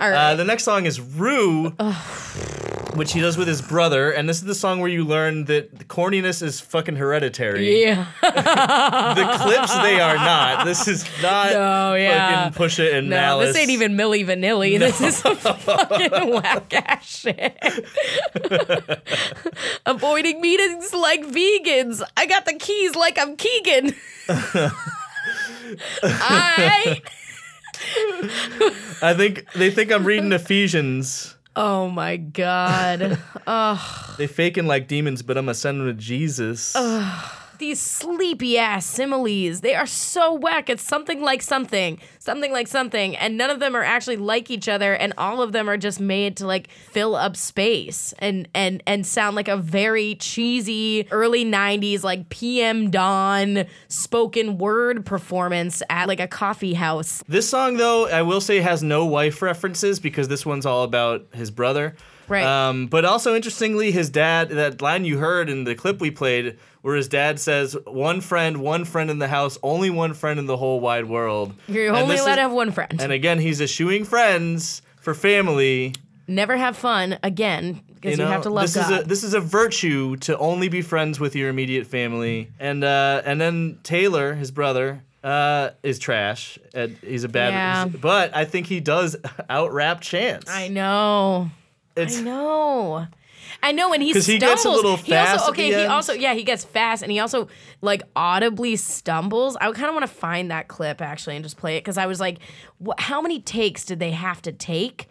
B: All right.
C: Uh, the next song is Rue, which he does with his brother, and this is the song where you learn that the corniness is fucking hereditary.
B: yeah.
C: The Clipse they are not. This is not
B: No, yeah.
C: fucking Pusha T and
B: No,
C: malice.
B: this ain't even Milli Vanilli. This is some fucking whack ass shit. Avoiding meetings like vegans. I got the keys like I'm Keegan. I
C: I think they think I'm reading Ephesians.
B: Oh my god.
C: They faking like demons, but I'm send them to Jesus.
B: These sleepy ass similes, they are so whack. It's something like something, something like something, and none of them are actually like each other, and all of them are just made to like fill up space and and and sound like a very cheesy early '90s like PM Dawn spoken word performance at like a coffee house.
C: This song, though, I will say has no wife references because this one's all about his brother.
B: Right.
C: Um, but also interestingly, his dad, that line you heard in the clip we played, where his dad says, "One friend, one friend in the house, only one friend in the whole wide world."
B: You're only allowed
C: is-
B: to have one friend.
C: And again, he's eschewing friends for family.
B: Never have fun again because you,
C: know,
B: have to love
C: this
B: God.
C: is a this is a virtue to only be friends with your immediate family. And uh, and then Taylor, his brother, uh, is trash. And he's a bad.
B: Yeah.
C: But I think he does out rap Chance.
B: I know.
C: It's
B: I know. I know, and he
C: 'Cause he
B: stumbles.
C: gets a little
B: He
C: fast
B: also
C: at
B: okay. He also yeah. He gets fast, and he also like audibly stumbles. I kind of want to find that clip actually and just play it because I was like, wh- how many takes did they have to take?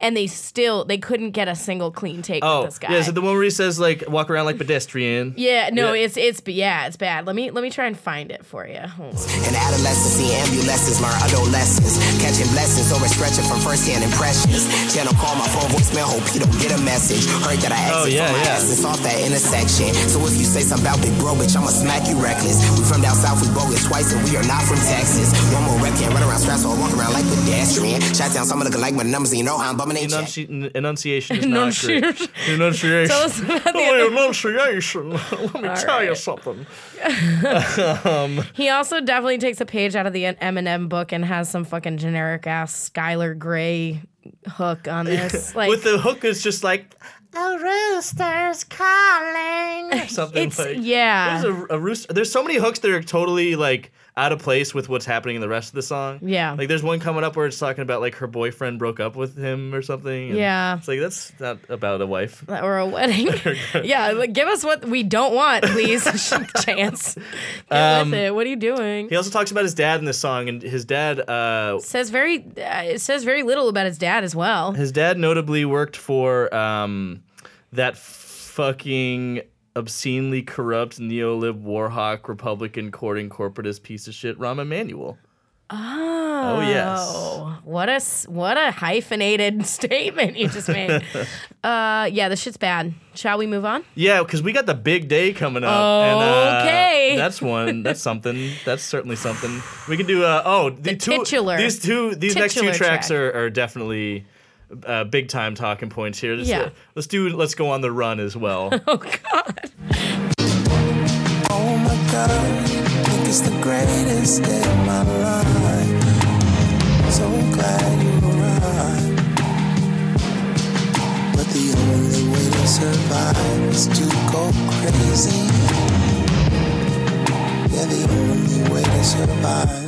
B: And they still they couldn't get a single clean take
C: oh
B: with this guy.
C: yeah. Is it the one where he says like walk around like pedestrian?
B: yeah, no,
C: Yeah.
B: it's it's yeah, it's bad. Let me let me try and find it for you. Hold on.
F: In adolescence, ambulances learn adolescence. Catching blessings over stretching from first-hand impressions. Channel call my phone voicemail, hope you don't get a message. Heard that I
C: Oh,
F: exit
C: yeah,
F: from my
C: yeah.
F: essence off that intersection. So if you say something about big bro, bitch, I'ma smack you reckless. We from down south, we bogus twice, and we are not from Texas. One more rep can't run around straps, so I walk around like pedestrian. Shot down some of the like my numbers, and you know how I'm ain't.
C: Enunci- enunciation is not great.
B: Enunciation. Tell us about the-
C: oh, enunciation. Let me tell you
B: right.
C: something.
B: Um, he also definitely takes a page out of the Eminem book and has some fucking generic ass Skylar Grey hook on this. Like
C: With the hook is just like a rooster's calling something
B: It's-
C: like
B: yeah.
C: Is a, a rooster? There's so many hooks that are totally like out of place with what's happening in the rest of the song.
B: Yeah.
C: Like there's one coming up where it's talking about like her boyfriend broke up with him or something. and
B: Yeah.
C: It's like that's not about a wife.
B: or a wedding. yeah, like, give us what we don't want, please. Chance. Get with it. What are you doing?
C: Um, He also talks about his dad in this song, and his dad, uh,
B: Says very. Uh, it says very little about his dad as well.
C: his dad notably worked for um, that fucking obscenely corrupt neolib warhawk Republican courting corporatist piece of shit, Rahm Emanuel.
B: Oh, oh
C: yes.
B: What a what a hyphenated statement you just made. uh, yeah, this shit's bad. Shall we move on?
C: Yeah, because we got the big day coming up. and, uh,
B: Okay.
C: that's one. That's something. That's certainly something. We can do. Uh, oh, the,
B: The
C: two,
B: titular-
C: These two. These next two tracks
B: track.
C: are, are definitely uh, big time talking points here. Just,
B: Yeah.
C: uh, let's do. Let's go on the run as well.
B: Oh God.
D: Oh my god, it's the greatest day of my life. So glad you arrived. But the only way to survive is to go crazy. Yeah, the only way to survive.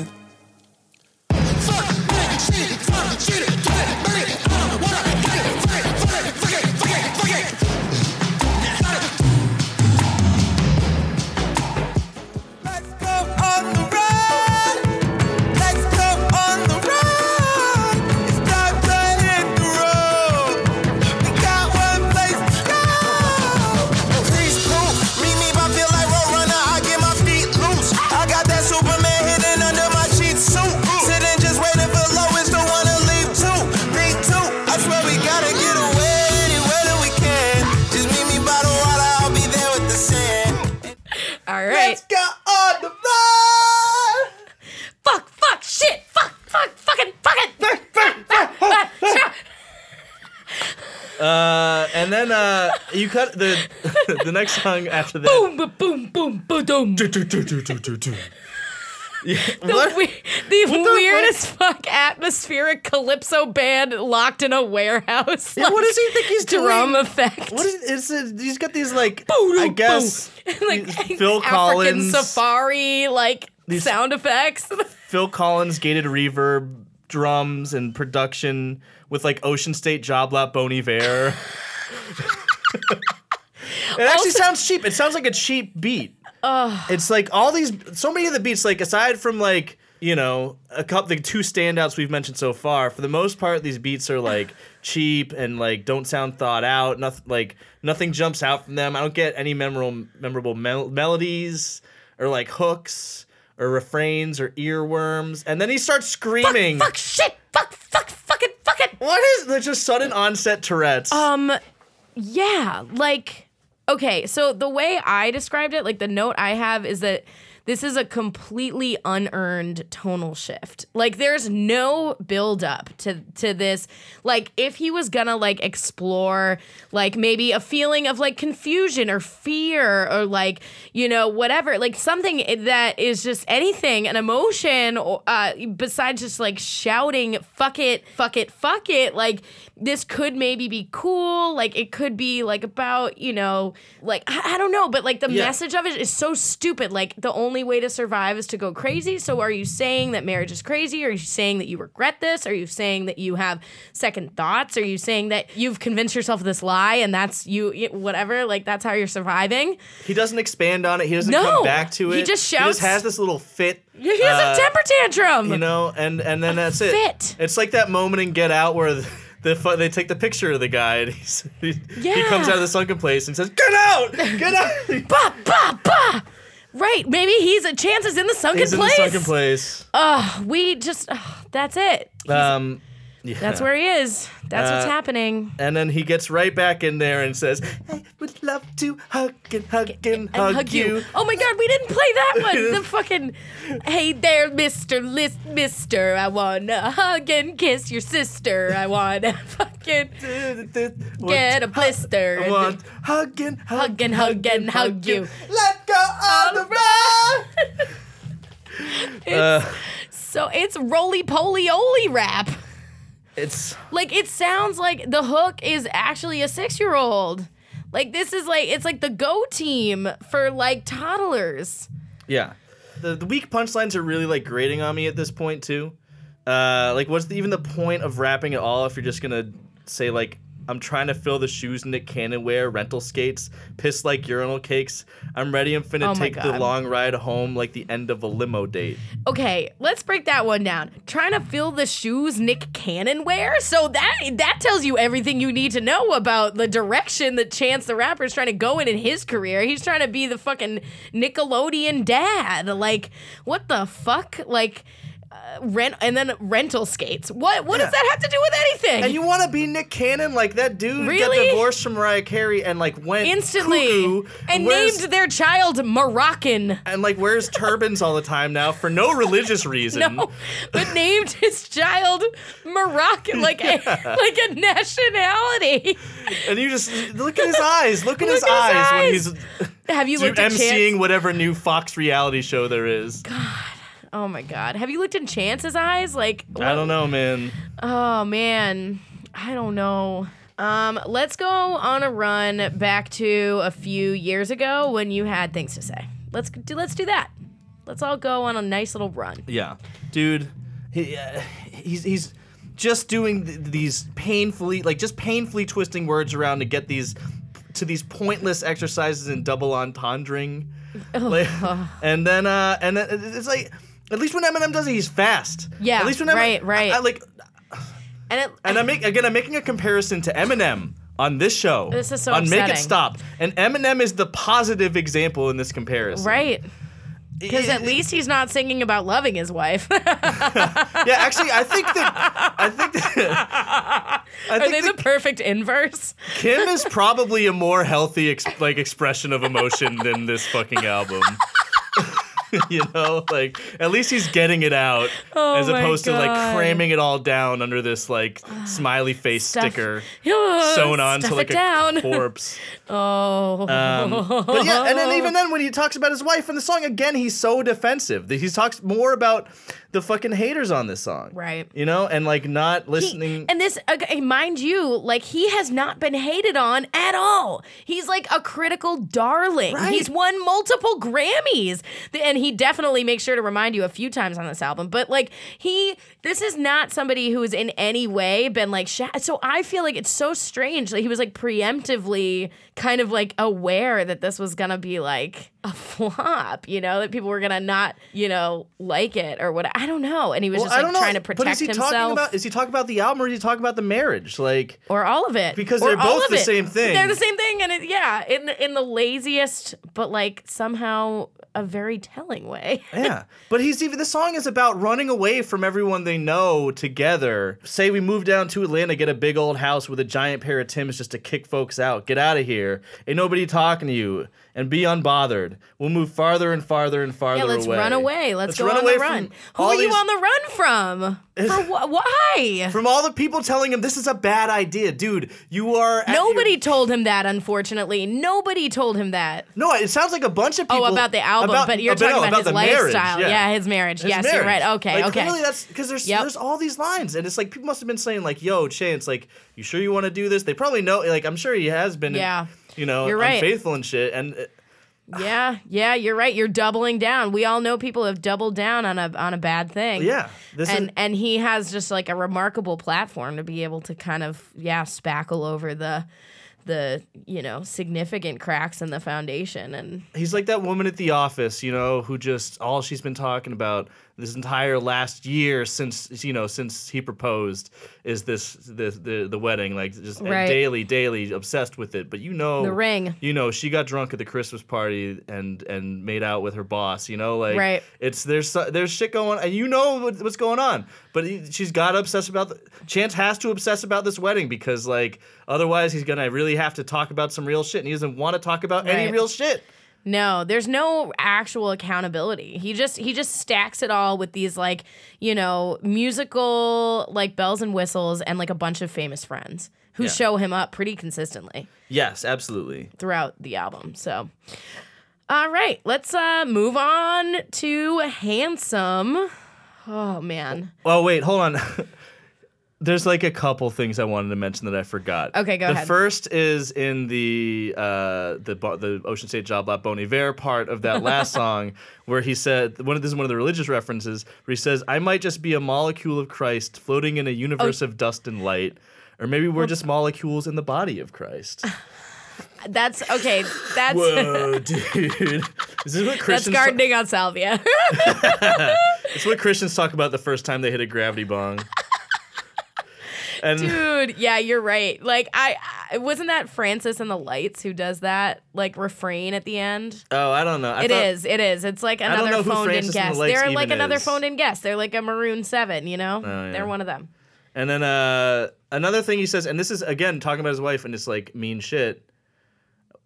C: You cut the the next song after that.
B: boom. Boom. Boom. Boom. Boom.
C: Yeah,
B: The,
C: what?
B: we- the weirdest fuck atmospheric calypso band locked in a warehouse.
C: Yeah, what does he think he's
B: drum
C: doing?
B: effect?
C: What is, is it? He's got these like
B: Boo-doo,
C: I guess
B: like
C: Phil
B: African
C: Collins
B: safari like
C: These-
B: sound effects.
C: Phil Collins gated reverb drums and production with like Ocean State Job Lot Bon Iver. It actually
B: Also-
C: sounds cheap. It sounds like a cheap beat. it's like all these so many of the beats like aside from like you know, a couple the two standouts we've mentioned so far. For the most part, these beats are like cheap and like don't sound thought out. Nothing like nothing jumps out from them. I don't get any memorable memorable mel- melodies or like hooks or refrains or earworms. And then he starts screaming.
B: Fuck shit. Fuck. Fuck. Fuck it. Fuck it.
C: What is there's just sudden onset Tourette's?
B: Um, yeah, like okay, so the way I described it, like the note I have is that this is a completely unearned tonal shift. Like there's no build up to to this. Like if he was gonna like explore like maybe a feeling of like confusion or fear or like you know whatever, like something that is just anything, an emotion or uh besides just like shouting fuck it, fuck it, fuck it, like this could maybe be cool. Like it could be like about, you know, like I, I don't know, but like the
C: Yeah.
B: message of it is so stupid. Like the only way to survive is to go crazy. So are you saying that marriage is crazy? Are you saying that you regret this? Are you saying that you have second thoughts? Are you saying that you've convinced yourself of this lie and that's you whatever, like that's how you're surviving?
C: he doesn't expand on it. He doesn't
B: No,
C: come back to it.
B: he just
C: He
B: shouts-
C: just has this little fit.
B: He has
C: uh,
B: a temper tantrum.
C: you know, and and then that's it.
B: fit.
C: It's like that moment in Get Out where the, the they take the picture of the guy and he's, he, he comes out of the sunken place and says, "Get out, get out."
B: bah, bah, bah. Right, maybe he's a chance is in the sunken
C: he's in the
B: place.
C: sunken place.
B: Ugh, we just ugh, that's it.
C: Um, yeah.
B: That's where he is. That's what's
C: Uh,
B: happening.
C: And then he gets right back in there and says, "I would love to hug and hug and,
B: And
C: hug, you."
B: Oh my god, we didn't play that one. The fucking Hey there, Mr. List Mister. I wanna hug and kiss your sister. I wanna fucking get a blister.
C: I want hug and hug,
B: Hug and hug and hug you.
C: Let go of the run.
B: So it's roly poly oly rap.
C: It's
B: Like it sounds like the hook is actually a six year old. Like this is like it's like the go team for like toddlers.
C: Yeah. The, the weak punchlines are really like grating on me at this point too. Uh, like, what's the, even the point of rapping at all if you're just gonna say like, "I'm trying to fill the shoes Nick Cannon wear, rental skates, piss like urinal cakes. I'm ready. I'm finna
B: Oh
C: take the long ride home like the end of a limo date."
B: Okay, let's break that one down. Trying to fill the shoes Nick Cannon wear? So that that tells you everything you need to know about the direction that Chance the Rapper is trying to go in in his career. He's trying to be the fucking Nickelodeon dad. Like, what the fuck? Like, rent and then rental skates. What what
C: Yeah.
B: does that have to do with anything?
C: And you want to be Nick Cannon? Like that dude
B: Really?
C: got divorced from Mariah Carey and like went
B: Instantly and named their child Moroccan.
C: and like wears turbans all the time now for no religious reason.
B: No, but named his child Moroccan, like a like a nationality.
C: And you just look at his eyes. Look at his
B: Look his
C: eyes, when he's
B: Have you looked at Chance?
C: whatever new Fox reality show there is.
B: Oh my God! Have you looked in Chance's eyes? Like
C: I don't know, man.
B: Oh man, I don't know. Um, let's go on a run back to a few years ago when you had things to say. Let's do let's do that. Let's all go on a nice little run.
C: Yeah, dude, he, uh, he's he's just doing th- these painfully, like just painfully twisting words around to get these to these pointless exercises in double entendring. Like, and then uh and then it's like at least when Eminem does it, he's fast.
B: Yeah,
C: at least when Eminem,
B: right, right.
C: I, I like
B: And it,
C: And I make again, I'm making a comparison to Eminem on this show.
B: This is so
C: on Make It. Stop, and Eminem is the positive example in this comparison.
B: right. Because at least he's not singing about loving his wife.
C: yeah. Actually, I think that I think that I
B: Are
C: think
B: they the perfect inverse?
C: Kim is probably a more healthy ex- like expression of emotion than this fucking album. you know, like at least he's getting it out
B: Oh
C: as opposed to like cramming it all down under this like smiley face
B: Stuff-
C: sticker
B: Yeah,
C: sewn on to like
B: down.
C: a corpse.
B: Oh.
C: Um, but yeah, and then even then, when he talks about his wife in the song again, he's so defensive. That he talks more about the fucking haters on this song,
B: Right.
C: You know, and like not
B: He-
C: listening.
B: and this, uh, okay, mind you, like he has not been hated on at all. He's like a critical darling.
C: Right.
B: He's won multiple Grammys, and he definitely makes sure to remind you a few times on this album. But like he, this is not somebody who has in any way been like. Sh- so I feel like it's so strange that he was like preemptively kind of like aware that this was gonna be like a flop, you know, that people were gonna not, you know, like it or what. I don't know. And he was
C: Well,
B: just like trying to
C: but
B: protect
C: is he
B: himself
C: talking about? Is he talking about the album or is he talking about the marriage? Like,
B: or all of it
C: Because
B: Or
C: they're both the
B: it.
C: same thing.
B: They're the same thing, and it, yeah, in the, in the laziest, but like somehow a very telling way.
C: yeah. But he's even the song is about running away from everyone they know together. Say we move down to Atlanta, get a big old house with a giant pair of Tims just to kick folks out. Get out of here. Ain't nobody talking to you. And be unbothered. We'll move farther and farther and farther away.
B: Yeah, let's
C: away.
B: run away. Let's, go
C: run
B: on
C: away
B: the run. Who are you on the run from? For wh- why?
C: From all the people telling him this is a bad idea, dude. You are at your-
B: Nobody told him that. Unfortunately, nobody told him that.
C: No, it sounds like a bunch of oh, people.
B: Oh, about the album,
C: about-
B: but you're
C: about-
B: talking
C: no,
B: about, his
C: the marriage,
B: lifestyle.
C: yeah.
B: his marriage.
C: His
B: yes, you're right. Okay,
C: like,
B: okay.
C: Clearly, that's because there's
B: Yep.
C: there's all these lines, and it's like people must have been saying like, "Yo, Chance, like, you sure you want to do this?" They probably know. Like, I'm sure he has been.
B: Yeah.
C: You know,
B: You're right.
C: unfaithful and shit, and uh,
B: Yeah, yeah, you're right. You're doubling down. We all know people have doubled down on a on a bad thing.
C: yeah, this
B: and
C: is
B: and he has just like a remarkable platform to be able to kind of yeah spackle over the the you know significant cracks in the foundation and
C: he's like that woman at the office, you know, who just all she's been talking about this entire last year since you know since he proposed is this the the, the wedding, like just
B: Right.
C: daily, daily obsessed with it. But you know,
B: The ring.
C: You know, she got drunk at the Christmas party and and made out with her boss. You know, like
B: Right.
C: it's there's there's shit going, on and you know what, what's going on. But he, she's got to obsess about. The, Chance has to obsess about this wedding because like otherwise he's gonna really have to talk about some real shit, and he doesn't want to talk about any real shit.
B: No there's no actual accountability he just he just stacks it all with these like you know musical like bells and whistles and like a bunch of famous friends who
C: Yeah.
B: show him up pretty consistently
C: Yes, absolutely.
B: throughout the album. So, all right, let's uh move on to Handsome. Oh man.
C: Oh wait, hold on. There's like a couple things I wanted to mention that I forgot.
B: Okay, go ahead.
C: the first is in the uh, the the Ocean State Job Lot Bon Iver part of that last song, where he said one of this is one of the religious references where he says, "I might just be a molecule of Christ floating in a universe
B: Oh.
C: of dust and light." Or maybe we're just molecules in the body of Christ.
B: That's okay. That's
C: Whoa, dude! This is what
B: that's
C: Christians.
B: gardening on salvia.
C: It's what Christians talk about the first time they hit a gravity bong. And
B: Dude, yeah, you're right. Like I, I wasn't that Francis and the Lights who does that like refrain at the end.
C: oh, I don't know. I
B: It
C: thought-
B: is. It is. It's like another phoned in
C: and the
B: guest. They're like another
C: is.
B: phoned in guest. They're like a Maroon Seven. You know,
C: Oh, yeah.
B: they're one of them.
C: And then uh, another thing he says, and this is again talking about his wife and it's like mean shit.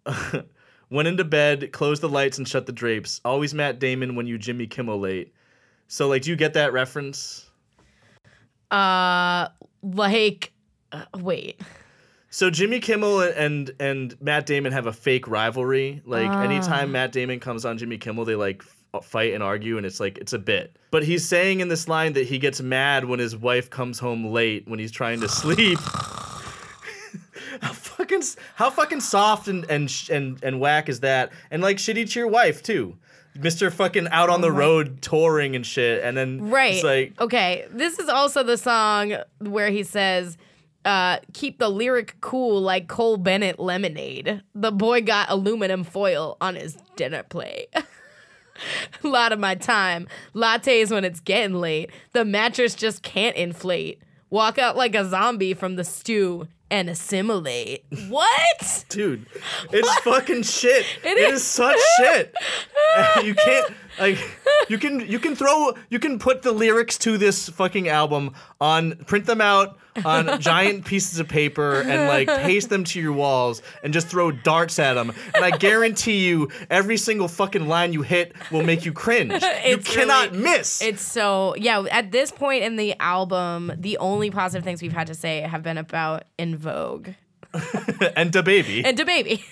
C: Went into bed, closed the lights, and shut the drapes. Always Matt Damon when you Jimmy Kimmel late. So like, do you get that reference?
B: Uh, like, uh, wait.
C: So Jimmy Kimmel and and Matt Damon have a fake rivalry. Like
B: Ah.
C: anytime Matt Damon comes on Jimmy Kimmel, they like f- fight and argue, and it's like it's a bit. But he's saying in this line that he gets mad when his wife comes home late when he's trying to sleep. how fucking how fucking soft and and and and whack is that? And like shitty to your wife too. Mr. fucking out on the road touring and shit, and then
B: Oh Right.
C: it's like
B: okay. This is also the song where he says, uh, keep the lyric cool like Cole Bennett lemonade. The boy got aluminum foil on his dinner plate. A lot of my time. Lattes when it's getting late. The mattress just can't inflate. Walk out like a zombie from the stew and assimilate. What?
C: dude it's fucking shit
B: It
C: it
B: is.
C: is such shit you can't like you can you can throw you can put the lyrics to this fucking album on print them out on giant pieces of paper and like paste them to your walls and just throw darts at them and i guarantee you every single fucking line you hit will make you cringe you cannot
B: really-
C: miss
B: It's so yeah. At this point in the album, the only positive things we've had to say have been about En Vogue
C: and the baby
B: and baby.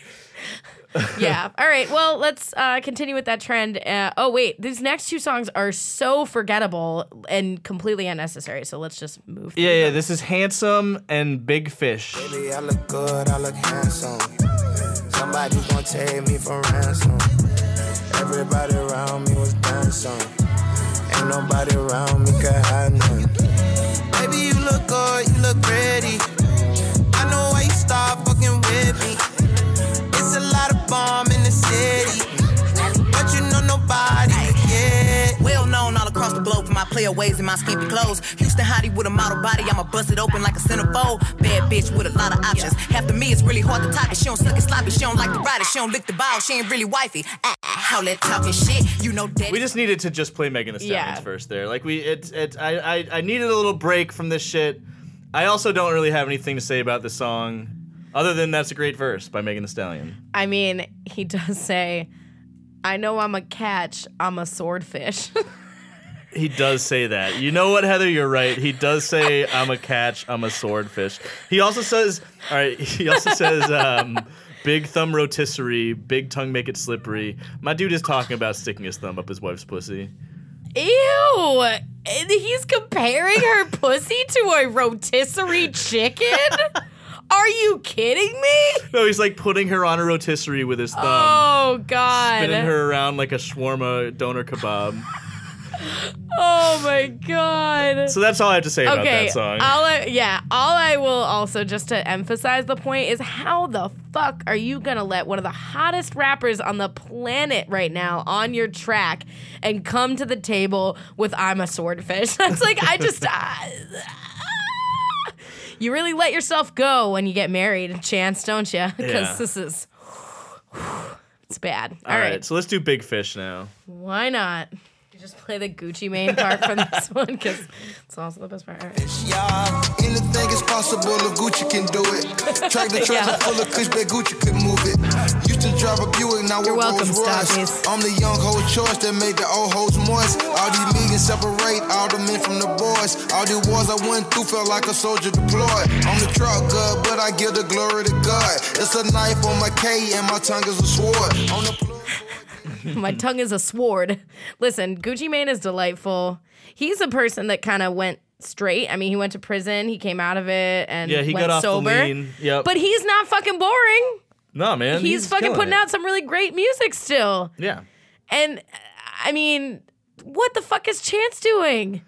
B: yeah. All right. Well, let's uh, continue with that trend. Uh, oh wait, these next two songs are so forgettable and completely unnecessary. So let's just move.
C: yeah yeah
B: them.
C: this is handsome and big fish
D: Baby, I look good, I look handsome. Somebody gonna take me for ransom. Everybody around me was dancing. Ain't nobody around me could hide none. Baby, you look good, you look pretty. nobody hey. Well known all across the globe for my
G: player ways and my skimpy clothes. Houston hottie with a model body, I'ma bust it open like a centerfold. Bad bitch with a lot of options. Half the me, it's really hard to talk. it. She don't suck it sloppy, she don't like the ride it. She don't lick the ball, she ain't really wifey. Ah, ah how let talking shit, you know that.
C: We just needed to just play Megan Thee Stallions
B: yeah.
C: first there. Like we, it, it, I, I, I needed a little break from this shit. I also don't really have anything to say about the song, other than that's a great verse by Megan Thee Stallion.
B: I mean, he does say I know I'm a catch, I'm a swordfish.
C: He does say that. You know what, Heather? You're right. He does say, "I'm a catch. I'm a swordfish." He also says, "All right." He also says, um, "Big thumb rotisserie, big tongue make it slippery." My dude is talking about sticking his thumb up his wife's pussy.
B: Ew! And he's comparing her pussy to a rotisserie chicken? Are you kidding me?
C: No, he's like putting her on a rotisserie with his thumb,
B: Oh, God.
C: spinning her around like a shawarma doner kebab.
B: Oh, my God.
C: So that's all I have to say about that song.
B: all I, yeah, all I will also just to emphasize the point is how the fuck are you gonna let one of the hottest rappers on the planet right now on your track and come to the table with "I'm a swordfish"? That's like I just. you really let yourself go when you get married, Chance, don't you? Because
C: Yeah.
B: this is. It's bad.
C: all right, so let's do Big Fish now.
B: Why not? You just play the Gucci Mane part from this one because it's also the best part. All right.
E: Yeah, anything is possible if Gucci can do it. Track the treasure
B: Yeah.
E: full of kush, bet Gucci could move it. Used to drive a Buick, now we're Rolls Royce. I'm the young hoe choice that made the old hoes moist. All these millions separate all the men from the boys. All the wars I went through felt like a soldier deployed. On the truck, good, but I give the glory to God. It's a knife on my K and my tongue is a sword. On the
B: My tongue is a sword. Listen, Gucci Mane is delightful. He's a person that kind of went straight. I mean, he went to prison, he came out of it, and
C: Yeah, he
B: went
C: got off the
B: sober.
C: lean. Yep.
B: But he's not fucking boring.
C: No, man,
B: He's, fucking putting
C: it.
B: out some really great music still.
C: Yeah.
B: And I mean, what the fuck is Chance doing?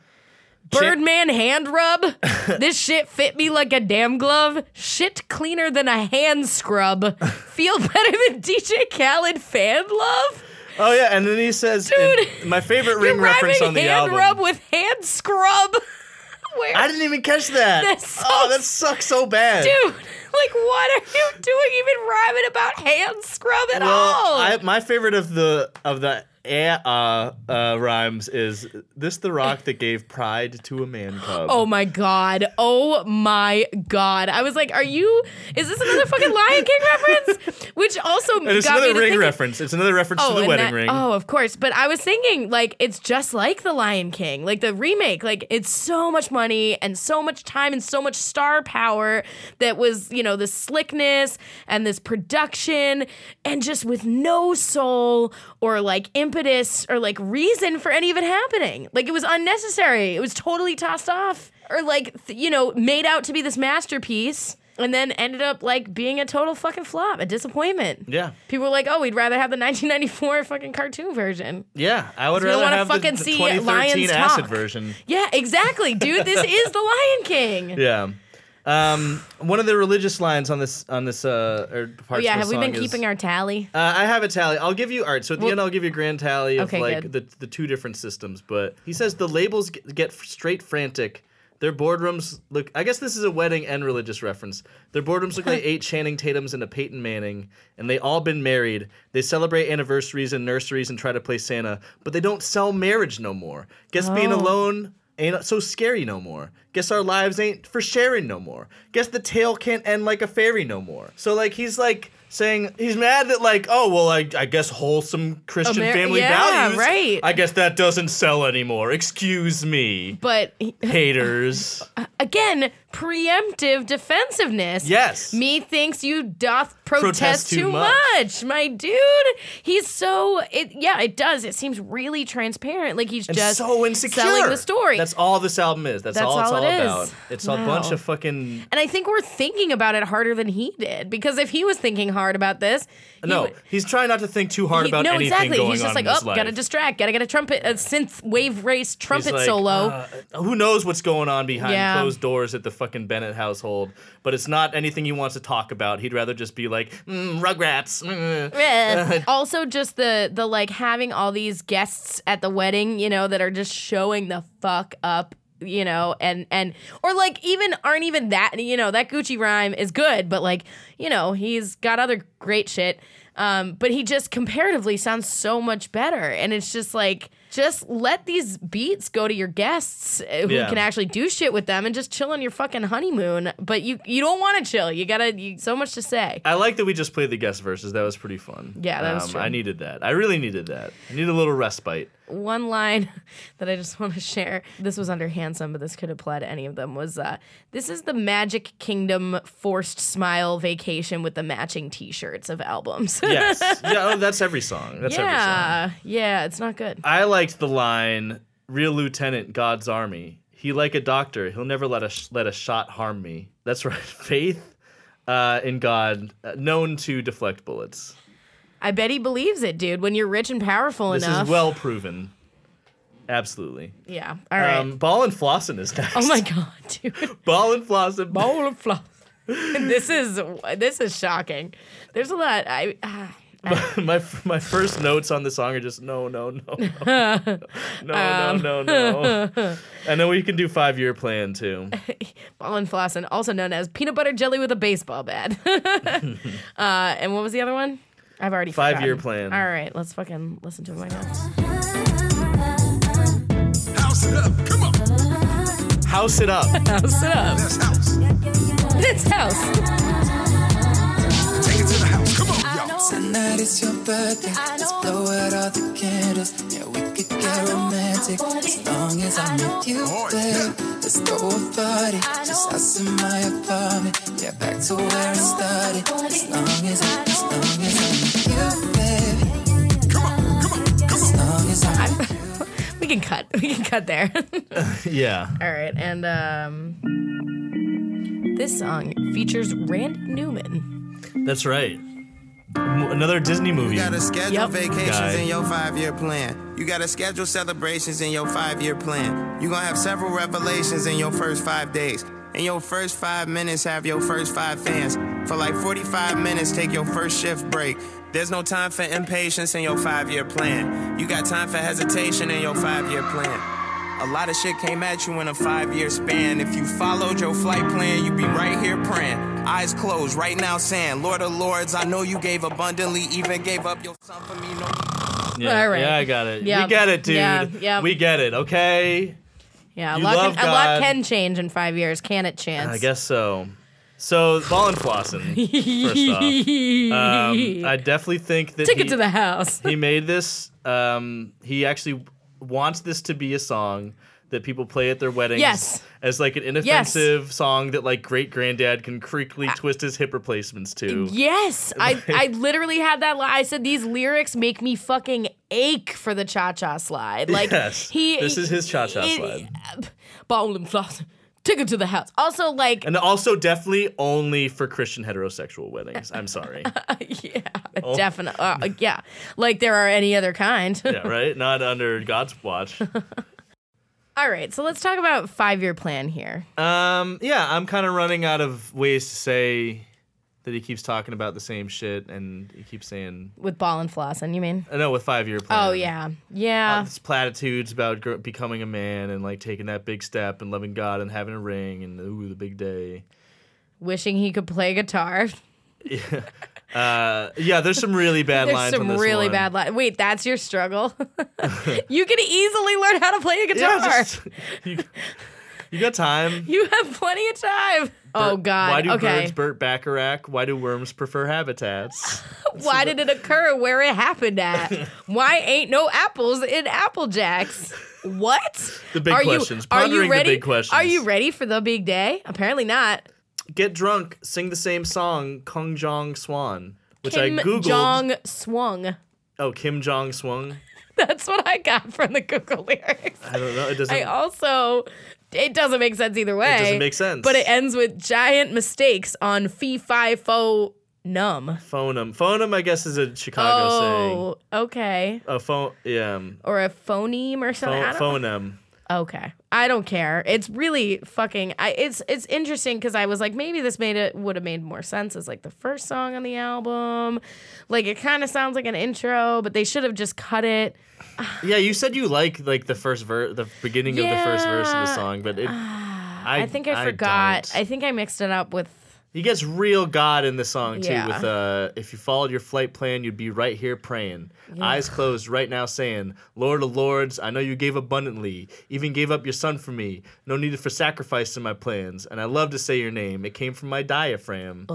B: Birdman hand rub. this shit fit me like a damn glove. Shit cleaner than a hand scrub. Feel better than DJ Khaled fan love.
C: Oh yeah, and then he says,
B: Dude,
C: my favorite ring reference on the
B: hand
C: album.
B: rub with hand scrub. Where,
C: I didn't even catch that.
B: That's so
C: oh, that sucks so bad.
B: dude? Like, what are you doing? Even rhyming about hand scrub at
C: Well,
B: all?
C: I, my favorite of the of the eh, uh, uh, rhymes is this: the rock that gave pride to a man cub.
B: Oh my god. Oh my god. I was like, are you is this another fucking Lion King reference? Which also
C: and it's another ring reference. It's another reference to the wedding
B: that-
C: ring.
B: Oh, of course. But I was thinking, like, it's just like the Lion King, like the remake. Like, it's so much money and so much time and so much star power that was, you know, this slickness and this production, and just with no soul or like impetus or like reason for any of it happening. Like, it was unnecessary. It was totally tossed off or like, th- you know, made out to be this masterpiece. And then ended up like being a total fucking flop, a disappointment.
C: Yeah,
B: People were like, "Oh, we'd rather have the 1994 fucking cartoon version."
C: yeah. I would rather have
B: fucking
C: the
B: see
C: 2013
B: lions
C: acid
B: talk.
C: version.
B: Yeah, exactly, dude. This is the Lion King.
C: Yeah. Um, one of the religious lines on this on this uh or parts
B: Oh yeah, have we been
C: is-
B: keeping our tally?
C: Uh, I have a tally. I'll give you art. So at the
B: Well-
C: end, I'll give you a grand tally of
B: Okay,
C: like
B: good.
C: the the two different systems. But he says the labels get, get straight frantic. Their boardrooms look. I guess this is a wedding and religious reference. Their boardrooms look like eight Channing Tatum's and a Peyton Manning, and they all been married. They celebrate anniversaries and nurseries and try to play Santa, but they don't sell marriage no more. Guess being
B: Oh.
C: alone ain't so scary no more. Guess our lives ain't for sharing no more. Guess the tale can't end like a fairy no more. So like he's like saying he's mad that like oh well I, I guess wholesome Christian
B: Amer-
C: family
B: yeah,
C: values
B: right.
C: I guess that doesn't sell anymore. Excuse me,
B: But
C: haters.
B: again, preemptive defensiveness.
C: Yes.
B: Me thinks you doth protest,
C: Protest too
B: too
C: much.
B: much. my dude. He's so it. Yeah, it does. It seems really transparent. Like he's
C: and
B: just
C: so insecure.
B: selling the story.
C: That's all this album is. That's,
B: That's
C: all it's
B: all
C: all
B: it is.
C: about. It's a bunch of fucking
B: and I think we're thinking about it harder than he did because if he was thinking hard about this,
C: no. He's trying not to think too hard
B: He-
C: about
B: no,
C: anything
B: exactly.
C: going
B: He's just
C: on
B: like, oh, gotta distract, gotta get a trumpet, a synth wave race trumpet
C: like,
B: solo.
C: uh, who knows what's going on behind
B: Yeah.
C: closed doors at the fucking Bennett household, but it's not anything he wants to talk about. He'd rather just be like, mm, Rugrats. mm."
B: also just the the like having all these guests at the wedding, you know, that are just showing the fuck up, you know, and and or like even aren't even that, you know, that Gucci rhyme is good, but like, you know, he's got other great shit. Um, but he just comparatively sounds so much better, and it's just like just let these beats go to your guests uh, who
C: Yeah.
B: can actually do shit with them and just chill on your fucking honeymoon. But you you don't want to chill. You gotta you, so much to say.
C: I like that we just played the guest verses. That was pretty fun.
B: Yeah, that was
C: Um,
B: true.
C: I needed that. I really needed that. I need a little respite.
B: One line that I just want to share. This was under handsome, but this could apply to any of them. Was uh, this is the Magic Kingdom forced smile vacation with the matching T-shirts of albums.
C: Yes. yeah. Oh, that's every song. That's every song.
B: yeah, yeah, it's not good.
C: I liked the line, "Real lieutenant, God's army. He like a doctor. He'll never let a sh- let a shot harm me." That's right. Faith uh, in God, uh, known to deflect bullets.
B: I bet he believes it, dude. When you're rich and powerful enough.
C: This
B: enough.
C: is well proven. Absolutely.
B: yeah. All right.
C: Um, Ball and Flossin is next.
B: oh my god, dude.
C: Ball and Flossin.
B: Ball and floss. this is this is shocking. There's a lot. I. ah.
C: my my first notes on the song are just no no no no no no
B: Um.
C: no no. no. I know we can do five year plan too.
B: Ball and Flossin, also known as peanut butter jelly with a baseball bat. uh, and what was the other one? I've already
C: Five-year plan.
B: All right, let's fucking listen to it right now.
E: House it up. Come on.
C: House it up.
B: House it up.
E: That's house.
B: This house.
E: Take it to the house. Come on, y'all.
H: Tonight is your birthday. Let's blow out all the candles. Yeah, we could get romantic as long as I'm with you, babe. Let's throw a party, just us in my apartment. Yeah, back to where it started. As long as, I, as long as I'm with you, baby.
E: Come on. Come on. Come
H: As
E: on.
H: long as I'm with you.
B: We can cut. We can cut there.
C: yeah.
B: All right, and um, this song features Randy Newman.
C: That's right. Another Disney movie.
D: You gotta schedule
B: Yep.
D: vacations
C: Guy.
D: in your five year plan. You gotta schedule celebrations in your five year plan. You're gonna have several revelations in your first five days. In your first five minutes, have your first five fans. For like 45 minutes, take your first shift break. There's no time for impatience in your five year plan. You got time for hesitation in your five year plan. A lot of shit came at you in a five year span. If you followed your flight plan, you'd be right here praying. Eyes closed, right now saying, Lord of Lords, I know you gave abundantly, even gave up your son for me. No.
C: Yeah,
B: All right.
C: yeah, I got it.
B: Yeah.
C: We get it, dude.
B: Yeah, yeah.
C: We get it. Okay.
B: Yeah, a lot, can, a lot can change in five years, can it, Chance?
C: I guess so. So ball and flossing. first off, um, I definitely think that
B: Take
C: he,
B: it to the house.
C: he made this. Um, he actually wants this to be a song that people play at their weddings.
B: Yes.
C: As like an inoffensive song that like great granddad can creakly twist his hip replacements to.
B: Yes, I, I literally had that. Li- I said these lyrics make me fucking ache for the cha cha slide. Like
C: Yes,
B: he,
C: this is his cha-cha slide.
B: Ball and floss. Take it to the house. Also, like,
C: And also definitely only for Christian heterosexual weddings. I'm sorry.
B: yeah,
C: Oh.
B: definitely, uh, yeah, like there are any other kind.
C: yeah, right? Not under God's watch.
B: All right, so let's talk about five year plan here.
C: Um, yeah, I'm kind of running out of ways to say that he keeps talking about the same shit, and he keeps saying,
B: With ball and floss, and you mean?
C: I know with five year plan.
B: Oh yeah, yeah.
C: This platitudes about gr- becoming a man and like taking that big step and loving God and having a ring and ooh the big day.
B: Wishing he could play guitar.
C: Uh, yeah, there's some really bad
B: There's
C: lines
B: some really
C: one.
B: bad lines. Wait, that's your struggle? you can easily learn how to play a guitar.
C: Yeah, just, you, you got time.
B: you have plenty of time. oh God.
C: Why do
B: okay.
C: birds Burt Bacharach? Why do worms prefer habitats?
B: Why did it occur where it happened at? Why ain't no apples in Apple Jacks? What?
C: The big
B: are
C: questions.
B: You, are you
C: the
B: ready?
C: big questions.
B: Are you ready for the big day? Apparently not.
C: Get drunk, sing the same song, Kung Jong Swan, which
B: Kim
C: I googled.
B: Kim Jong swung.
C: Oh, Kim Jong Swung.
B: That's what I got from the Google lyrics.
C: I don't know. It doesn't.
B: I also, it doesn't make sense either way.
C: It doesn't make sense.
B: But it ends with giant mistakes on fee fi fo num.
C: Phonum. Phonum, I guess, is a Chicago saying.
B: Oh, okay.
C: A phone. Yeah. um,
B: Or a phoneme or something. I
C: Pho-
B: don't-
C: phonum.
B: Okay. I don't care. It's really fucking I it's it's interesting cuz I was like maybe this made it would have made more sense as like the first song on the album. Like it kind of sounds like an intro, but they should have just cut it.
C: Yeah, you said you like like the first verse, the beginning of the first verse of the song, but it. I,
B: I, think I forgot.
C: don't.
B: I think I mixed it up with
C: He gets real God in the song too.
B: Yeah.
C: With uh, if you followed your flight plan, you'd be right here praying, eyes closed, right now saying, "Lord of Lords, I know you gave abundantly, even gave up your son for me. No need for sacrifice in my plans, and I love to say your name. It came from my diaphragm."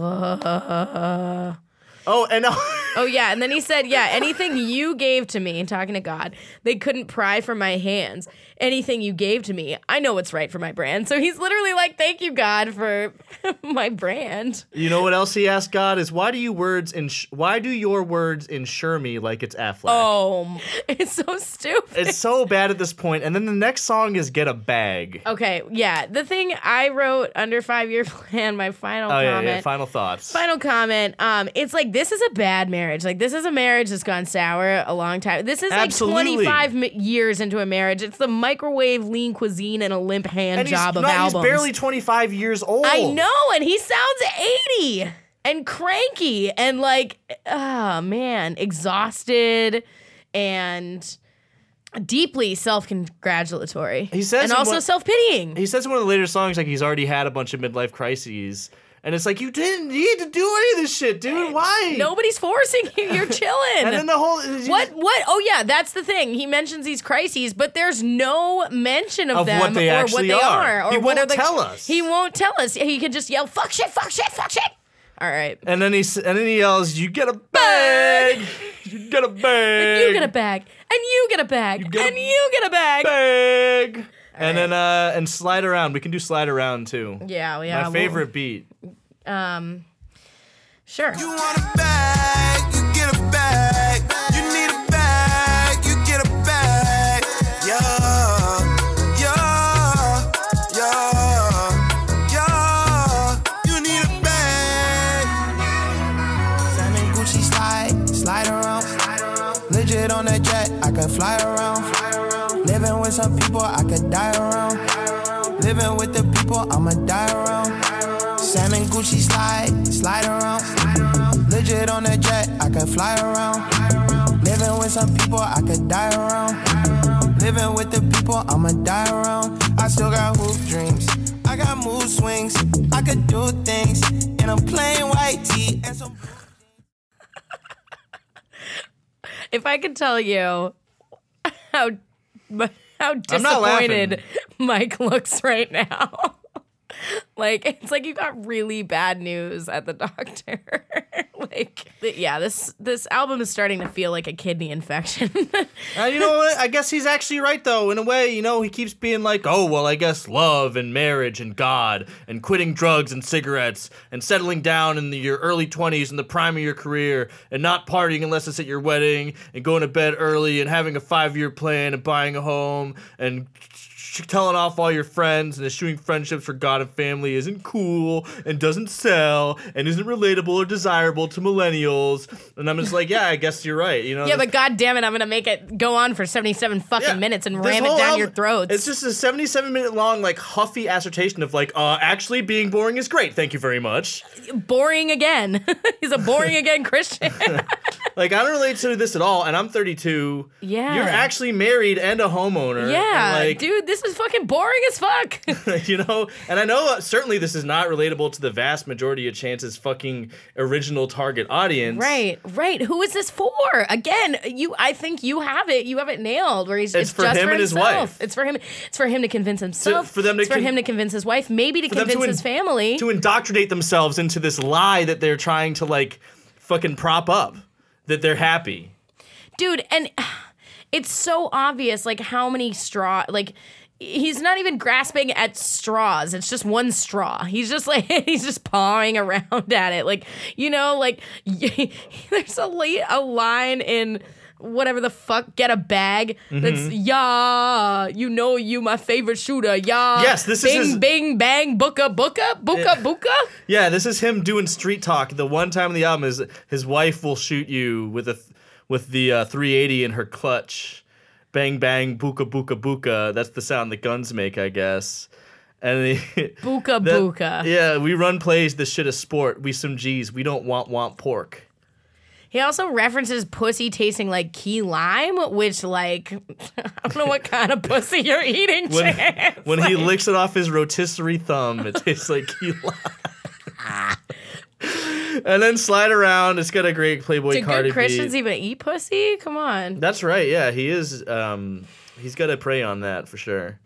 C: oh, and
B: Oh yeah, and then he said, "Yeah, anything you gave to me, talking to God, they couldn't pry from my hands. Anything you gave to me, I know what's right for my brand." So he's literally like, "Thank you, God, for my brand."
C: you know what else he asked God is, "Why do you words ins- Why do your words insure me like it's Aflac?"
B: Oh, it's so stupid.
C: It's so bad at this point. and then the next song is "Get a Bag."
B: Okay, yeah, the thing I wrote under five year plan, my final
C: Oh yeah, yeah. Final thoughts.
B: Final comment. Um, it's like this is a bad marriage. Like this is a marriage that's gone sour a long time. This is like 25 mi- years into a marriage. It's the microwave lean cuisine and a limp hand
C: and
B: job of
C: not-
B: albums.
C: he's barely 25 years old.
B: I know, and he sounds 80 and cranky and like, oh man, exhausted and deeply self-congratulatory.
C: He says
B: and also
C: one-
B: self-pitying.
C: He says in one of the later songs like he's already had a bunch of midlife crises, and it's like you didn't need to do any of this shit, dude. Why?
B: Nobody's forcing you. You're chilling.
C: And then the whole
B: What? What? Oh yeah, that's the thing. He mentions these crises, but there's no mention of,
C: Of
B: them
C: what they
B: or what they
C: are.
B: are. Or
C: He
B: what are
C: won't
B: the,
C: tell us.
B: He won't tell us. He can just yell "fuck shit, fuck shit, fuck shit." All right.
C: And then he and then he yells, "You get a bag, you get a bag, and
B: You get a bag, and you get a bag, and you get a bag.
C: bag." And then uh and slide around. We can do slide around too.
B: Yeah, yeah.
C: My
B: we'll-
C: favorite beat.
B: um, sure.
E: You want a bag, you get a bag. You need a bag, you get a bag. Yeah, yeah, yeah, yeah. You need a bag. Salmon Gucci slide, slide around. Legit on that jet, I can fly around. Living with some people, I could die around. Living with the people, I'ma die around. Salmon Gucci slide, slide around. Legit on that jet, I can fly around. Living with some people, I could die around. Living with the people, I'ma die around. I still got hoop dreams. I got mood swings. I could do things in a plain white tee and some.
B: If I could tell you how how
C: not laughing.
B: disappointed Mike looks right now. like it's like you got really bad news at the doctor. like yeah, this this album is starting to feel like a kidney infection.
C: Uh, you know what? I guess he's actually right though. In a way, you know, he keeps being like, "Oh, well, I guess love and marriage and God and quitting drugs and cigarettes and settling down in the, your early 20s in the prime of your career and not partying unless it's at your wedding and going to bed early and having a 5-year plan and buying a home and telling off all your friends and eschewing friendships for God and family isn't cool and doesn't sell and isn't relatable or desirable to millennials." And I'm just like, "Yeah, I guess you're right." You know?
B: yeah, but god damn it, I'm gonna make it go on for 77 fucking
C: Yeah,
B: minutes and ram it down
C: album-
B: your throats.
C: It's just a 77 minute long, like huffy assertion of like, uh, actually being boring is great. Thank you very much.
B: boring again. He's a boring again Christian.
C: Like I don't relate to this at all, and I'm 32.
B: Yeah.
C: you're actually married and a homeowner.
B: yeah,
C: like,
B: dude, this is fucking boring as fuck.
C: you know, and I know uh, certainly this is not relatable to the vast majority of Chance's fucking original target audience.
B: Right, right. Who is this for? Again, you. I think you have it. You have it nailed. Where he's
C: It's for
B: just
C: him
B: for
C: and his
B: himself.
C: wife.
B: It's for him. It's for him to convince himself.
C: for them to
B: It's for
C: con-
B: him to convince his wife. Maybe to convince
C: to
B: his family.
C: to indoctrinate themselves into this lie that they're trying to like fucking prop up that they're happy.
B: dude and it's so obvious like how many straw like he's not even grasping at straws it's just one straw he's just like he's just pawing around at it like you know like there's a li- a line in whatever the fuck get a bag that's
C: Mm-hmm.
B: yeah you know you my favorite shooter yeah
C: Yes, this is
B: bing
C: his-
B: bing bang booka booka booka booka
C: Yeah, this is him doing street talk. The one time in the album is his wife will shoot you with a with the uh, 380 in her clutch. Bang bang buka buka buka. That's the sound the guns make, I guess. And he,
B: Buka
C: that-
B: buka.
C: Yeah, we run plays. This shit is sport. We some G's. We don't want want pork.
B: He also references pussy tasting like key lime, which like I don't know what kind of pussy you're eating.
C: When,
B: Chance.
C: when he licks it off his rotisserie thumb, it tastes like key lime. and then slide around. It's got a great Playboy
B: Do
C: Cardi
B: good Christians
C: beat.
B: even eat pussy? Come on.
C: That's right. Yeah, he is. Um, he's got to prey on that for sure.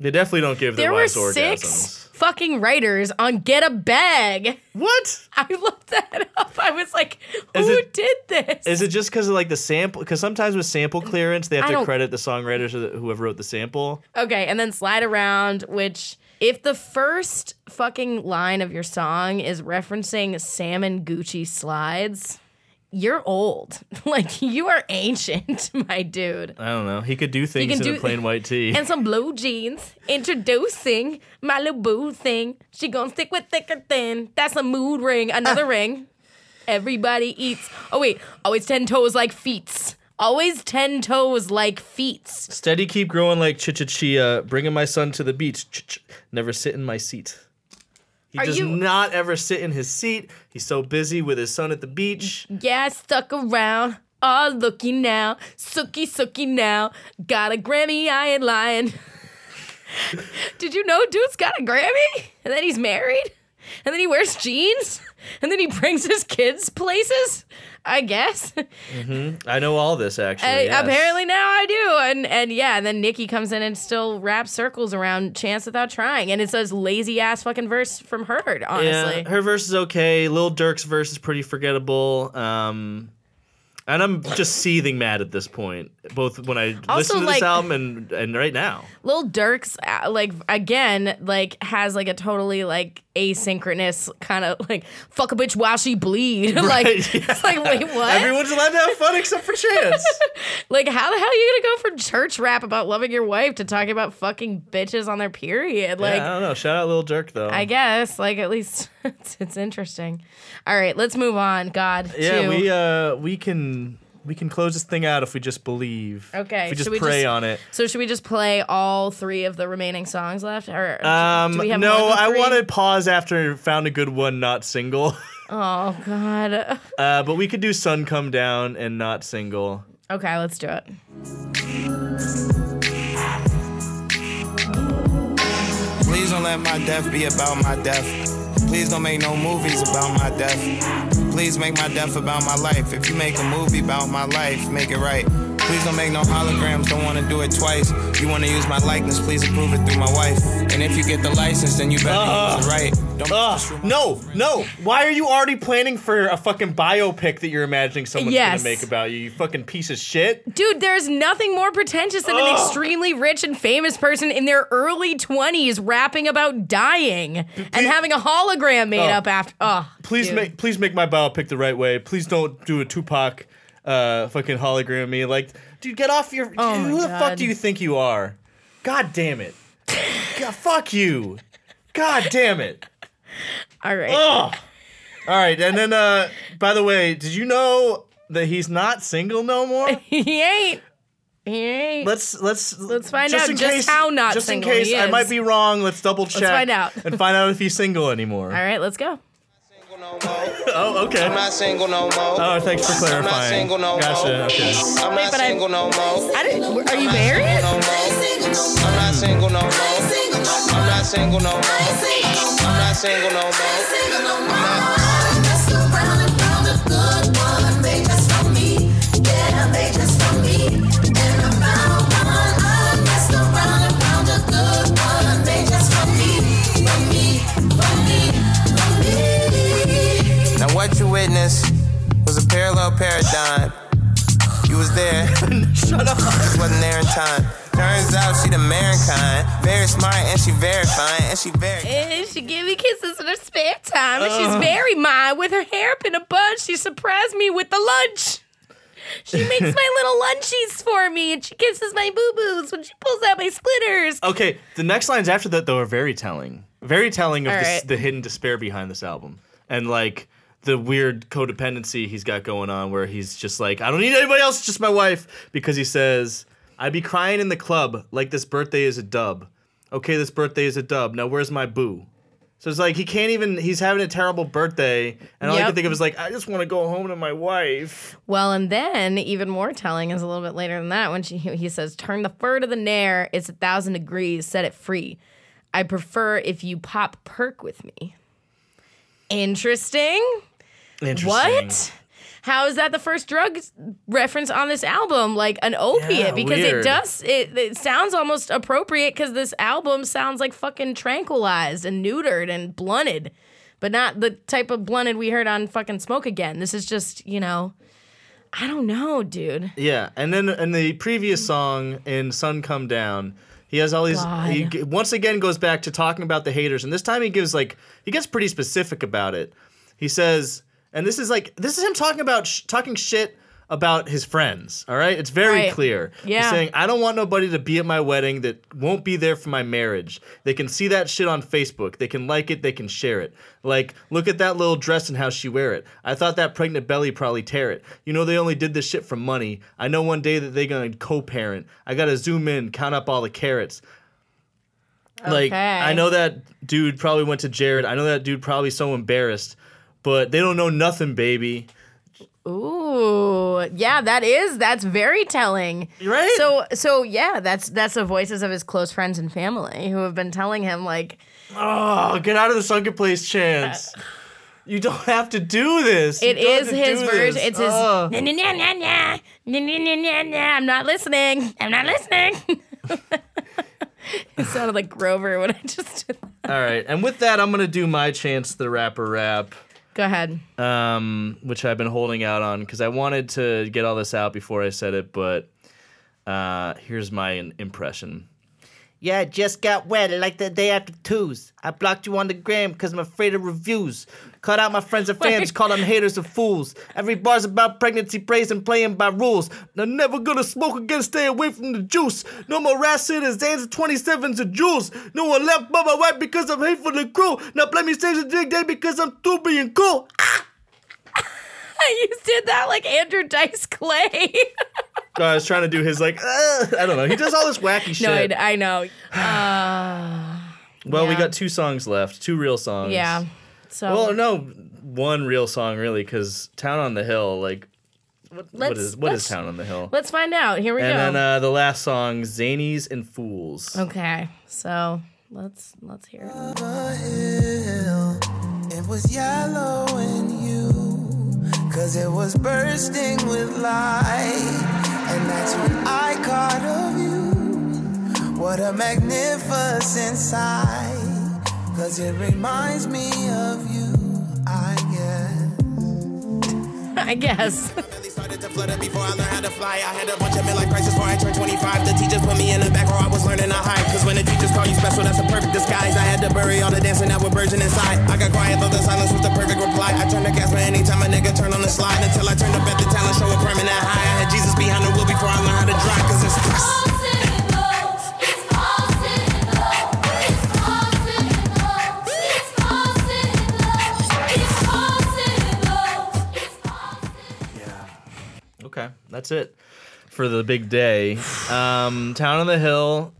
C: They definitely don't give
B: There
C: their
B: were six
C: orgasms.
B: fucking writers on Get a Bag.
C: What?
B: I looked that up. I was like, who
C: it-
B: did this?
C: Is it just because of like the sample? Because sometimes with sample clearance, they have
B: I
C: to credit the songwriters or the, whoever wrote the sample.
B: Okay, and then slide around, which if the first fucking line of your song is referencing salmon Gucci slides, you're old. Like you are ancient, my dude.
C: I don't know. He could do things in a plain white tee.
B: And some blue jeans. Introducing my little boo thing. She gonna stick with thick or thin. That's a mood ring. Another ah. ring. Everybody eats. Oh wait, oh, always ten toes like feets. Always ten toes like feets.
C: Steady, keep growing like chichachia. Bringing my son to the beach. Ch-ch. Never sit in my seat. He
B: Are
C: does
B: you-
C: not ever sit in his seat. He's so busy with his son at the beach.
B: Yeah, stuck around. Oh, looky now. Sookie, sookie now. Got a Grammy, I ain't lying. Did you know dude's got a Grammy? And then he's married? And then he wears jeans? And then he brings his kids places? I guess.
C: I know all this actually.
B: I-
C: yes.
B: Apparently now I do. And and yeah, and then Nicki comes in and still raps circles around Chance without trying. And it's a lazy ass fucking verse from her, honestly.
C: Yeah, her verse is okay. Lil Durk's verse is pretty forgettable. Um, and I'm just seething mad at this point, both when I
B: Also,
C: listen to
B: like-
C: this album and and right now.
B: Lil Durk's uh, like again like has like a totally like asynchronous kind of like fuck a bitch while she bleed like
C: Right, yeah.
B: it's like wait what
C: Everyone's allowed to have fun except for Chance.
B: like how the hell are you gonna go from church rap about loving your wife to talking about fucking bitches on their period like
C: yeah, I don't know. Shout out Lil Durk though.
B: I guess like at least it's, it's interesting all right let's move on God
C: yeah,
B: to-
C: we uh we can we can close this thing out if we just believe.
B: Okay,
C: If we just
B: we
C: pray
B: just-
C: on it.
B: so should we just play all three of the remaining songs left or
C: Um,
B: do we have
C: no, I want to pause after found a good one, not single.
B: oh God
C: Uh, but we could do Sun Come Down and not single.
B: okay let's do it
D: Please don't let my death be about my death. Please don't make no movies about my death. Please make my death about my life. If you make a movie about my life, make it right. Please don't make no holograms, don't wanna do it twice. You wanna use my likeness, please approve it through my wife. And if you get the license, then you better use it uh, right. Don't
C: Ugh, no, no. Why are you already planning for a fucking biopic that you're imagining someone's
B: Yes.
C: gonna make about you? You fucking piece of shit.
B: Dude, there's nothing more pretentious than an extremely rich and famous person in their early 20s rapping about dying and having a hologram made
C: Oh.
B: up after. Oh,
C: Please
B: dude.
C: make please make my biopic the right way. Please don't do a Tupac uh fucking hologram me. Like, dude, get off your
B: Oh my
C: who the
B: God.
C: fuck do you think you are? God damn it. God, fuck you. God damn it.
B: All right.
C: Ugh. All right, and then uh by the way, did you know that he's not single no more?
B: he ain't. He ain't.
C: Let's let's
B: Let's find out just
C: case,
B: how not
C: just
B: single
C: in case I might be wrong. Let's double check.
B: find out.
C: and find out if he's single anymore.
B: All right, let's go.
C: Oh, okay.
D: I'm not single no more.
C: Oh, thanks for
D: I'm not
C: clarifying.
D: single no
C: Gotcha.
D: more.
C: Okay.
D: I'm
B: Wait,
D: not
B: but I-
D: no more.
B: I didn't. Are you married?
D: No more. I'm not single no more. I'm not single no more. I'm not single no more. Witnessed was a parallel paradigm. You was there. Shut up. Just wasn't there in time. Turns out she the mankind. Very smart and she very fine and she very.
B: And she give me kisses in her spare time, and she's very mine with her hair up in a bun. She surprised me with the lunch. She makes my little lunchies for me, and she kisses my boo boos when she pulls out my splitters.
C: Okay, the next lines after that though are very telling. Very telling of
B: All
C: this,
B: right.
C: the hidden despair behind this album, and like the weird codependency he's got going on, where he's just like, I don't need anybody else, just my wife, because he says, I'd be crying in the club like this birthday is a dub. Okay, this birthday is a dub. Now where's my boo? So it's like he can't even. He's having a terrible birthday, and all I can think of is like, I just want to go home to my wife.
B: Well, and then even more telling is a little bit later than that when she, he says, "Turn the fur to the nair. It's a thousand degrees. Set it free. I prefer if you pop perk with me." Interesting.
C: Interesting.
B: What? How is that the first drug reference on this album? Like an opiate?
C: Yeah,
B: because
C: weird.
B: it does. It, it sounds almost appropriate because this album sounds like fucking tranquilized and neutered and blunted, but not the type of blunted we heard on fucking Smoke Again. This is just you know, I don't know, dude.
C: Yeah, and then in the previous song in "Sun Come Down," he has all these.
B: God.
C: He once again goes back to talking about the haters, and this time he gives like he gets pretty specific about it. He says, and this is like this is him talking about sh- talking shit about his friends. All right, it's very
B: Right.
C: clear.
B: Yeah.
C: He's saying, "I don't want nobody to be at my wedding that won't be there for my marriage. They can see that shit on Facebook. They can like it. They can share it. Like, look at that little dress and how she wear it. I thought that pregnant belly probably tear it. You know they only did this shit for money. I know one day that they gonna co-parent. I gotta zoom in, count up all the carrots. Like,
B: Okay.
C: I know that dude probably went to Jared. I know that dude probably so embarrassed, but they don't know nothing, baby.
B: Ooh, yeah, that is that's very telling.
C: Right?
B: So, so yeah, that's that's the voices of his close friends and family who have been telling him like,
C: Oh, get out of the sunken place chance. Uh, you don't have to do this.
B: It is his version. It's his.
C: Ugh.
B: "Nah, nah, nah, nah, nah. Nah, nah, nah, nah. I'm not listening. I'm not listening. it sounded like Grover when I just did that.
C: All right, and with that, I'm gonna do my chance the rapper rap,
B: Go ahead.
C: um, which I've been holding out on because I wanted to get all this out before I said it, but uh, here's my impression. Yeah, I just got wet like the day after twos. I blocked you on the gram because I'm afraid of reviews. Cut out my friends and fans, call them haters and fools. Every bar's about pregnancy praise and playing by rules. Now never gonna smoke again, stay away from the juice. No more acid and Zans and 27s and jewels. No one left but my wife because I'm hateful and cruel. Now blame me stage and dig day because I'm too being cool. Ah!
B: you did that like Andrew Dice Clay.
C: I was trying to do his like, uh, I don't know. He does all this wacky shit.
B: no, I, I know. Uh,
C: well, we got two songs left, two real songs.
B: yeah. So
C: Well, no, one real song really, because "Town on the Hill," like, what, what
B: Let's-
C: is what is "Town on the Hill"?
B: let's find out. Here we
C: and
B: go.
C: And then uh, the last song, "Zanies and Fools."
B: okay, so let's let's hear it.
E: It was yellow and you, cause it was bursting with light. And that's what I caught of you. What a magnificent sight. Cause it reminds me of you, I guess.
B: I guess.
D: Belly started to flutter before I learned how to fly. I had a bunch of midlife crisis before I turned 25. The teachers put me in the back where I was learning to hide. Cause when the teachers call you special, that's a perfect disguise. I had to bury all the dancing that were virgin inside. I got quiet though the silence was the perfect reply. I turned to Casper anytime a nigga turned on the slide. Until I turned up at the talent show a permanent high. I had Jesus behind the wheel before I learned how to drive. Cause it's oh,
C: Okay, that's it for the big day. Um, "Town on the Hill."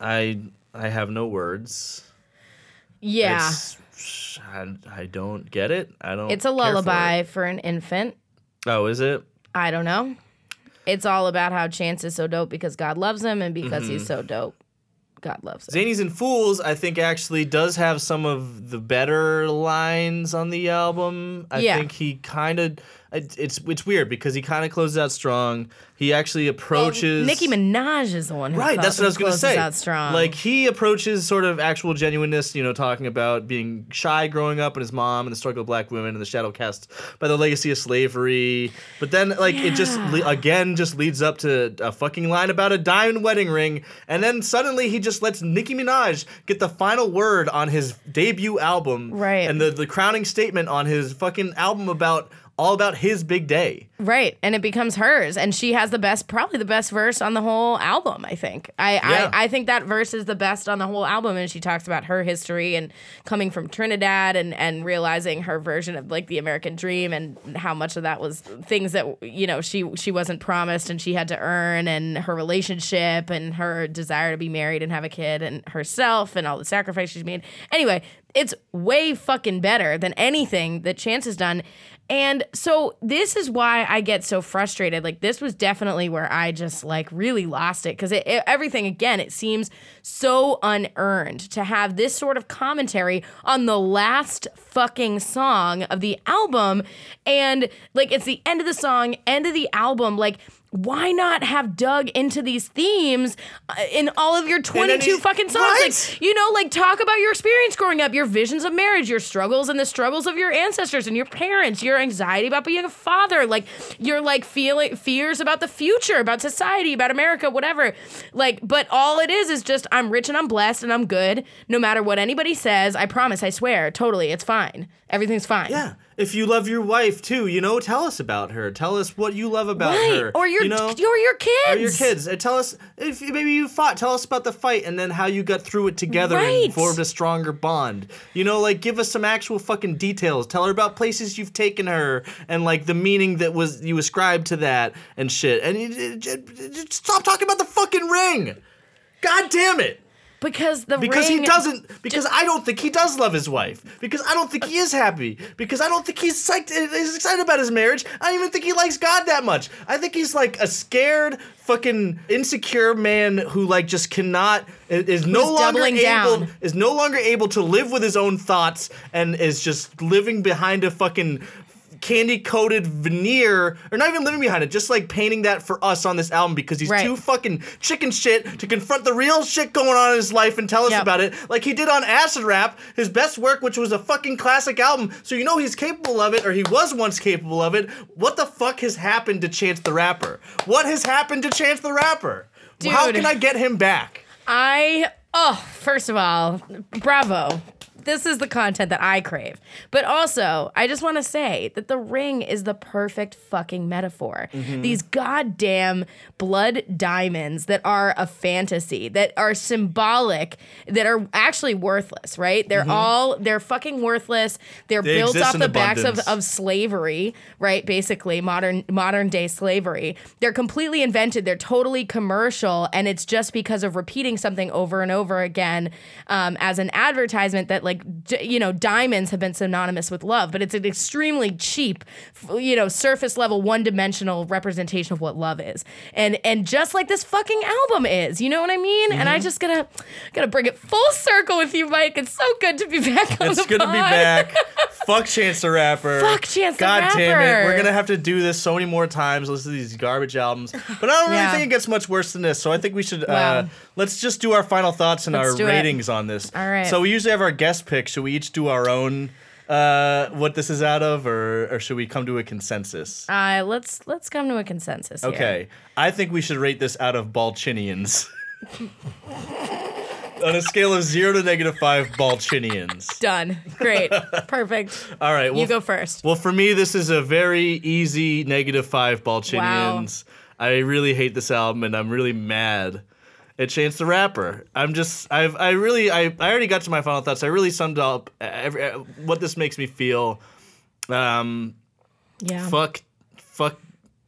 C: I I have no words.
B: Yeah.
C: It's, I, I don't get it. I don't.
B: It's a
C: for
B: lullaby
C: it.
B: for, an infant.
C: Oh, is it?
B: I don't know. It's all about how Chance is so dope because God loves him, and because
C: Mm-hmm.
B: he's so dope, God loves him.
C: Zanies and Fools, I think actually does have some of the better lines on the album. I
B: Yeah.
C: think he kind of it's it's weird because he kind of closes out strong. He actually approaches
B: Nicki Minaj is the one who
C: Right, that's what I was gonna say.
B: Out strong.
C: Like he approaches sort of actual genuineness, you know, talking about being shy growing up and his mom and the struggle of black women and the shadow cast by the legacy of slavery. But then like it just le- again just leads up to a fucking line about a diamond wedding ring, and then suddenly he just lets Nicki Minaj get the final word on his debut album,
B: Right.
C: And the the crowning statement on his fucking album about all about his big day.
B: Right, and it becomes hers, and she has the best, probably the best verse on the whole album. I think. I,
C: Yeah.
B: I I think that verse is the best on the whole album, and she talks about her history and coming from Trinidad and and realizing her version of like the American dream and how much of that was things that you know she she wasn't promised and she had to earn, and her relationship and her desire to be married and have a kid and herself and all the sacrifices she's made. Anyway, it's way fucking better than anything that Chance has done. And so this is why I get so frustrated. Like this was definitely where I just like really lost it because everything again it seems so unearned to have this sort of commentary on the last fucking song of the album, and like it's the end of the song, end of the album, like. Why not have dug into these themes uh, in all of your 22
C: any-
B: fucking songs?
C: Right.
B: Like, you know, like talk about your experience growing up, your visions of marriage, your struggles and the struggles of your ancestors and your parents, your anxiety about being a father, like your like feeling fears about the future, about society, about America, whatever. Like, but all it is is just I'm rich and I'm blessed and I'm good, no matter what anybody says. I promise, I swear, totally, it's fine. Everything's fine.
C: Yeah. If you love your wife too, you know, tell us about her. Tell us what you love about
B: Right.
C: her.
B: Or your
C: you know,
B: or your kids.
C: or your kids. Uh, Tell us if maybe you fought. Tell us about the fight and then how you got through it together
B: Right.
C: and formed a stronger bond. You know, like give us some actual fucking details. Tell her about places you've taken her and like the meaning that was you ascribed to that and shit. And you, stop talking about the fucking ring. God damn it.
B: Because the
C: Because he doesn't. Because I don't think he does love his wife. Because I don't think he is happy. Because I don't think he's psyched. He's excited about his marriage. I don't even think he likes God that much. I think he's like a scared, fucking insecure man who like just cannot is no longer able
B: down.
C: is no longer able to live with his own thoughts and is just living behind a fucking candy coated veneer or not even living behind it just like painting that for us on this album because he's
B: Right.
C: too fucking chicken shit to confront the real shit going on in his life and tell us
B: Yep.
C: about it like he did on acid rap his best work which was a fucking classic album so you know he's capable of it or he was once capable of it what the fuck has happened to chance the rapper what has happened to chance the rapper how can i get him back
B: I oh, first of all, bravo. This is the content that I crave. But also, I just want to say that the ring is the perfect fucking metaphor.
C: Mm-hmm.
B: These goddamn blood diamonds that are a fantasy, that are symbolic, that are actually worthless, right? They're all they're fucking worthless. They're
C: Mm-hmm. They
B: built off the backs of, of slavery, right? Basically, modern modern day slavery. They're completely invented. They're totally commercial, and it's just because of repeating something over and over again um, as an advertisement that, like, d- you know, diamonds have been synonymous with love, but it's an extremely cheap, you know, surface level, one dimensional representation of what love is, and and just like this fucking album is, you know what I mean? And
C: Mm-hmm.
B: I just gotta gotta bring it full circle with you, Mike. It's so good to be back on
C: It's
B: the
C: gonna be back. Fuck Chance the Rapper.
B: Fuck Chance the
C: God damn it. We're gonna have to do this so many more times, listen to these garbage albums. But I don't really
B: Yeah.
C: think it gets much worse than this. So I think we should uh
B: Wow.
C: Let's just do our final thoughts and
B: Let's
C: our
B: do it.
C: ratings on this.
B: All right.
C: So we usually have our guest pick. Should we each do our own uh what this is out of or or should we come to a consensus?
B: Uh, let's let's come to a consensus. here.
C: Okay. I think we should rate this out of Balchinians. On a scale of zero to negative five Balchinians.
B: Done. Great. Perfect.
C: All right. Well,
B: you go first.
C: Well, for me, this is a very easy negative five Balchinians. I really hate this album, and I'm really mad at Chance the Rapper. I'm just, I've, I really, I, I already got to my final thoughts. I really summed up every, what this makes me feel. Um,
B: Yeah.
C: fuck, fuck,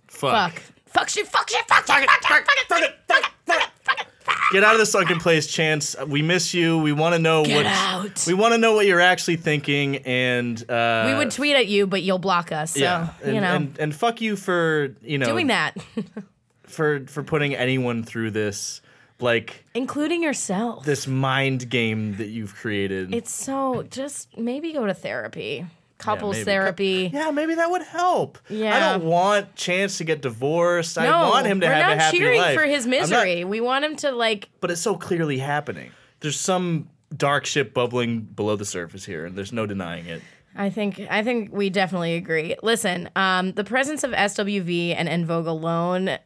C: fuck.
B: Fuck. Fuck shit. Fuck shit. Fuck shit. Fuck fuck fuck fuck it. Fuck it. Fuck it. Fuck it.
C: Get out of the sunken place, Chance. We miss you. We want to know
B: Get
C: what
B: out.
C: we want to know what you're actually thinking, and uh,
B: We would tweet at you, but you'll block us. So
C: yeah, and,
B: you know,
C: and and fuck you for you know
B: doing that,
C: for for putting anyone through this like
B: including yourself.
C: this mind game that you've created.
B: It's so just maybe go to therapy, couples
C: maybe.
B: therapy.
C: yeah, maybe that would help.
B: yeah I
C: don't want Chance to get divorced.
B: No,
C: I want him to
B: we're
C: have
B: not
C: a happy
B: cheering
C: life.
B: for his
C: I'm not-
B: misery. we want him to like.
C: but it's so clearly happening. There's some dark shit bubbling below the surface here, and there's no denying it.
B: I think I think we definitely agree. Listen, um, the presence of SWV and En Vogue alone, uh,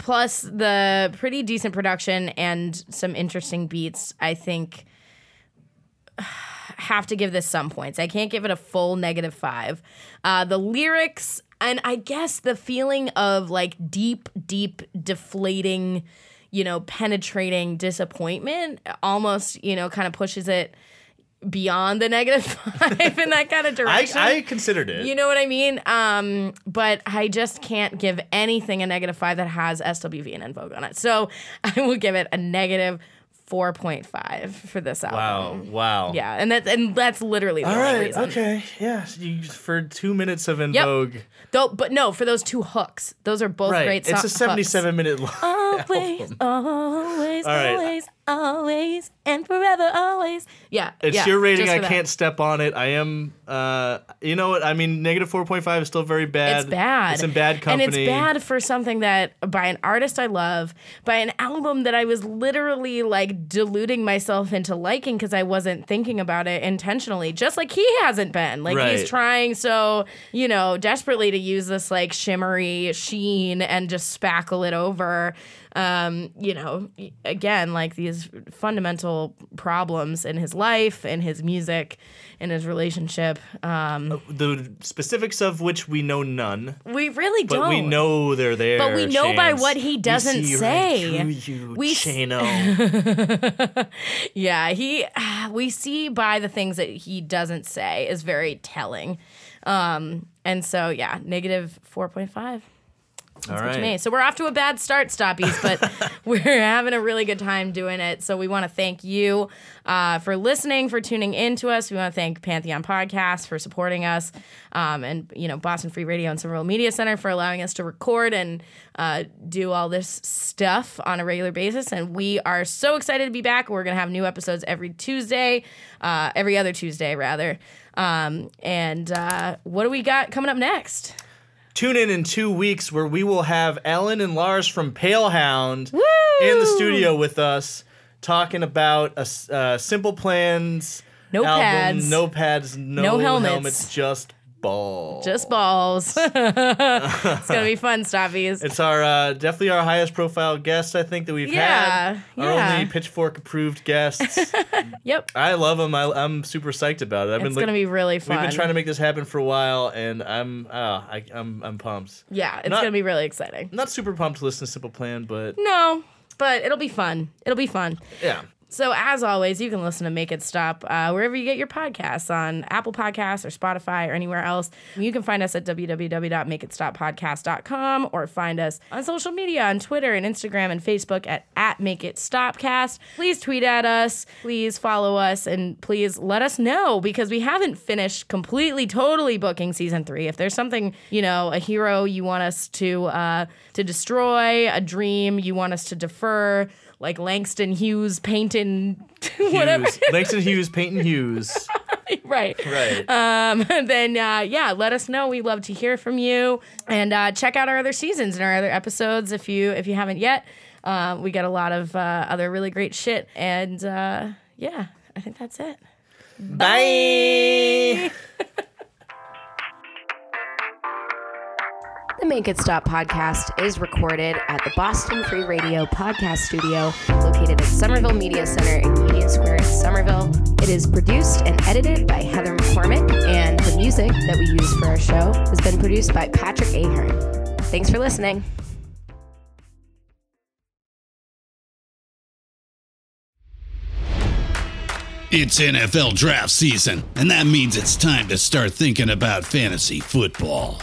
B: plus the pretty decent production and some interesting beats, I think have to give this some points. I can't give it a full negative five. Uh, the lyrics And I guess the feeling of like deep, deep, deflating, you know, penetrating disappointment almost, you know, kind of pushes it beyond the negative five in that kind of direction.
C: I considered it.
B: You know what I mean? Um, but I just can't give anything a negative five that has SWV and En Vogue on it. So I will give it a negative 4.5 for this album.
C: wow. Wow.
B: Yeah, and that's and that's literally the
C: All right.
B: reason.
C: Okay. Yeah. so you, for two minutes of In
B: Yep.
C: Vogue.
B: Though, but no, for those two hooks, those are both
C: Right.
B: great.
C: it's
B: so-
C: a 77 minute long.
B: Always, always,
C: right.
B: always, always, and forever, always. Yeah,
C: It's
B: yeah,
C: your rating. I
B: that.
C: can't step on it. I am. Uh, you know what? I mean, negative 4.5 is still very bad.
B: It's bad.
C: It's in bad company.
B: And it's bad for something that by an artist I love, by an album that I was literally like deluding myself into liking because I wasn't thinking about it intentionally, just like he hasn't been. Like
C: Right.
B: he's trying so, you know, desperately to use this like shimmery sheen and just spackle it over. Um, you know, again, like these fundamental problems in his life, in his music, in his relationship. Um,
C: the specifics of which we know none,
B: we really
C: but
B: don't.
C: we know they're there.
B: But we know by what he doesn't say.
C: Right you,
B: We s-
C: Chano.
B: Yeah, he we see by the things that he doesn't say is very telling. Um and so yeah, negative 4.5.
C: All
B: Good
C: right.
B: me. So we're off to a bad start, Stoppies, but we're having a really good time doing it. So we want to thank you uh, for listening, for tuning in to us. We want to thank Pantheon Podcast for supporting us, um, and you know Boston Free Radio and Somerville Media Center for allowing us to record and uh, do all this stuff on a regular basis. And we are so excited to be back. We're gonna have new episodes every Tuesday, uh, every other Tuesday rather. Um, and uh, what do we got coming up next?
C: Tune in in two weeks where we will have Ellen and Larz from Palehound in the studio with us talking about a uh, Simple Plans
B: No
C: album.
B: pads.
C: No pads. No,
B: No helmets.
C: helmets. Just balls.
B: Just balls. it's gonna be fun, Stoppies.
C: It's our uh, definitely our highest profile guest I think that we've
B: Yeah,
C: had. Our
B: yeah.
C: only Pitchfork approved guests.
B: Yep.
C: I love them. I, I'm super psyched about it. I've
B: It's
C: been
B: gonna be really fun.
C: We've been trying to make this happen for a while, and I'm uh, I, I'm I'm pumped.
B: Yeah, it's
C: Not-
B: gonna be really exciting.
C: Not super pumped to listen to Simple Plan, but
B: No, but it'll be fun. It'll be fun.
C: yeah.
B: So as always, you can listen to Make It Stop uh, wherever you get your podcasts on Apple Podcasts or Spotify or anywhere else. You can find us at www.makeitstoppodcast.com or find us on social media on Twitter and Instagram and Facebook at, at Make It Stopcast. Please tweet at us. Please follow us and please let us know because we haven't finished completely, totally booking season three. If there's something, you know, a hero you want us to uh, to destroy, a dream you want us to defer, like Langston Hughes painting whatever.
C: Hughes. Langston Hughes, Peyton Hughes.
B: right.
C: Right.
B: Um, then uh, yeah, let us know. We love to hear from you, and uh, check out our other seasons and our other episodes if you if you haven't yet. Uh, we got a lot of uh, other really great shit, and uh, yeah, I think that's it.
C: Bye.
I: The Make It Stop podcast is recorded at the Boston Free Radio podcast studio located at Somerville Media Center in Union Square in Somerville. It is produced and edited by Heather McCormick, and the music that we use for our show has been produced by Patrick Ahern. Thanks for listening.
J: It's NFL draft season, and that means it's time to start thinking about fantasy football.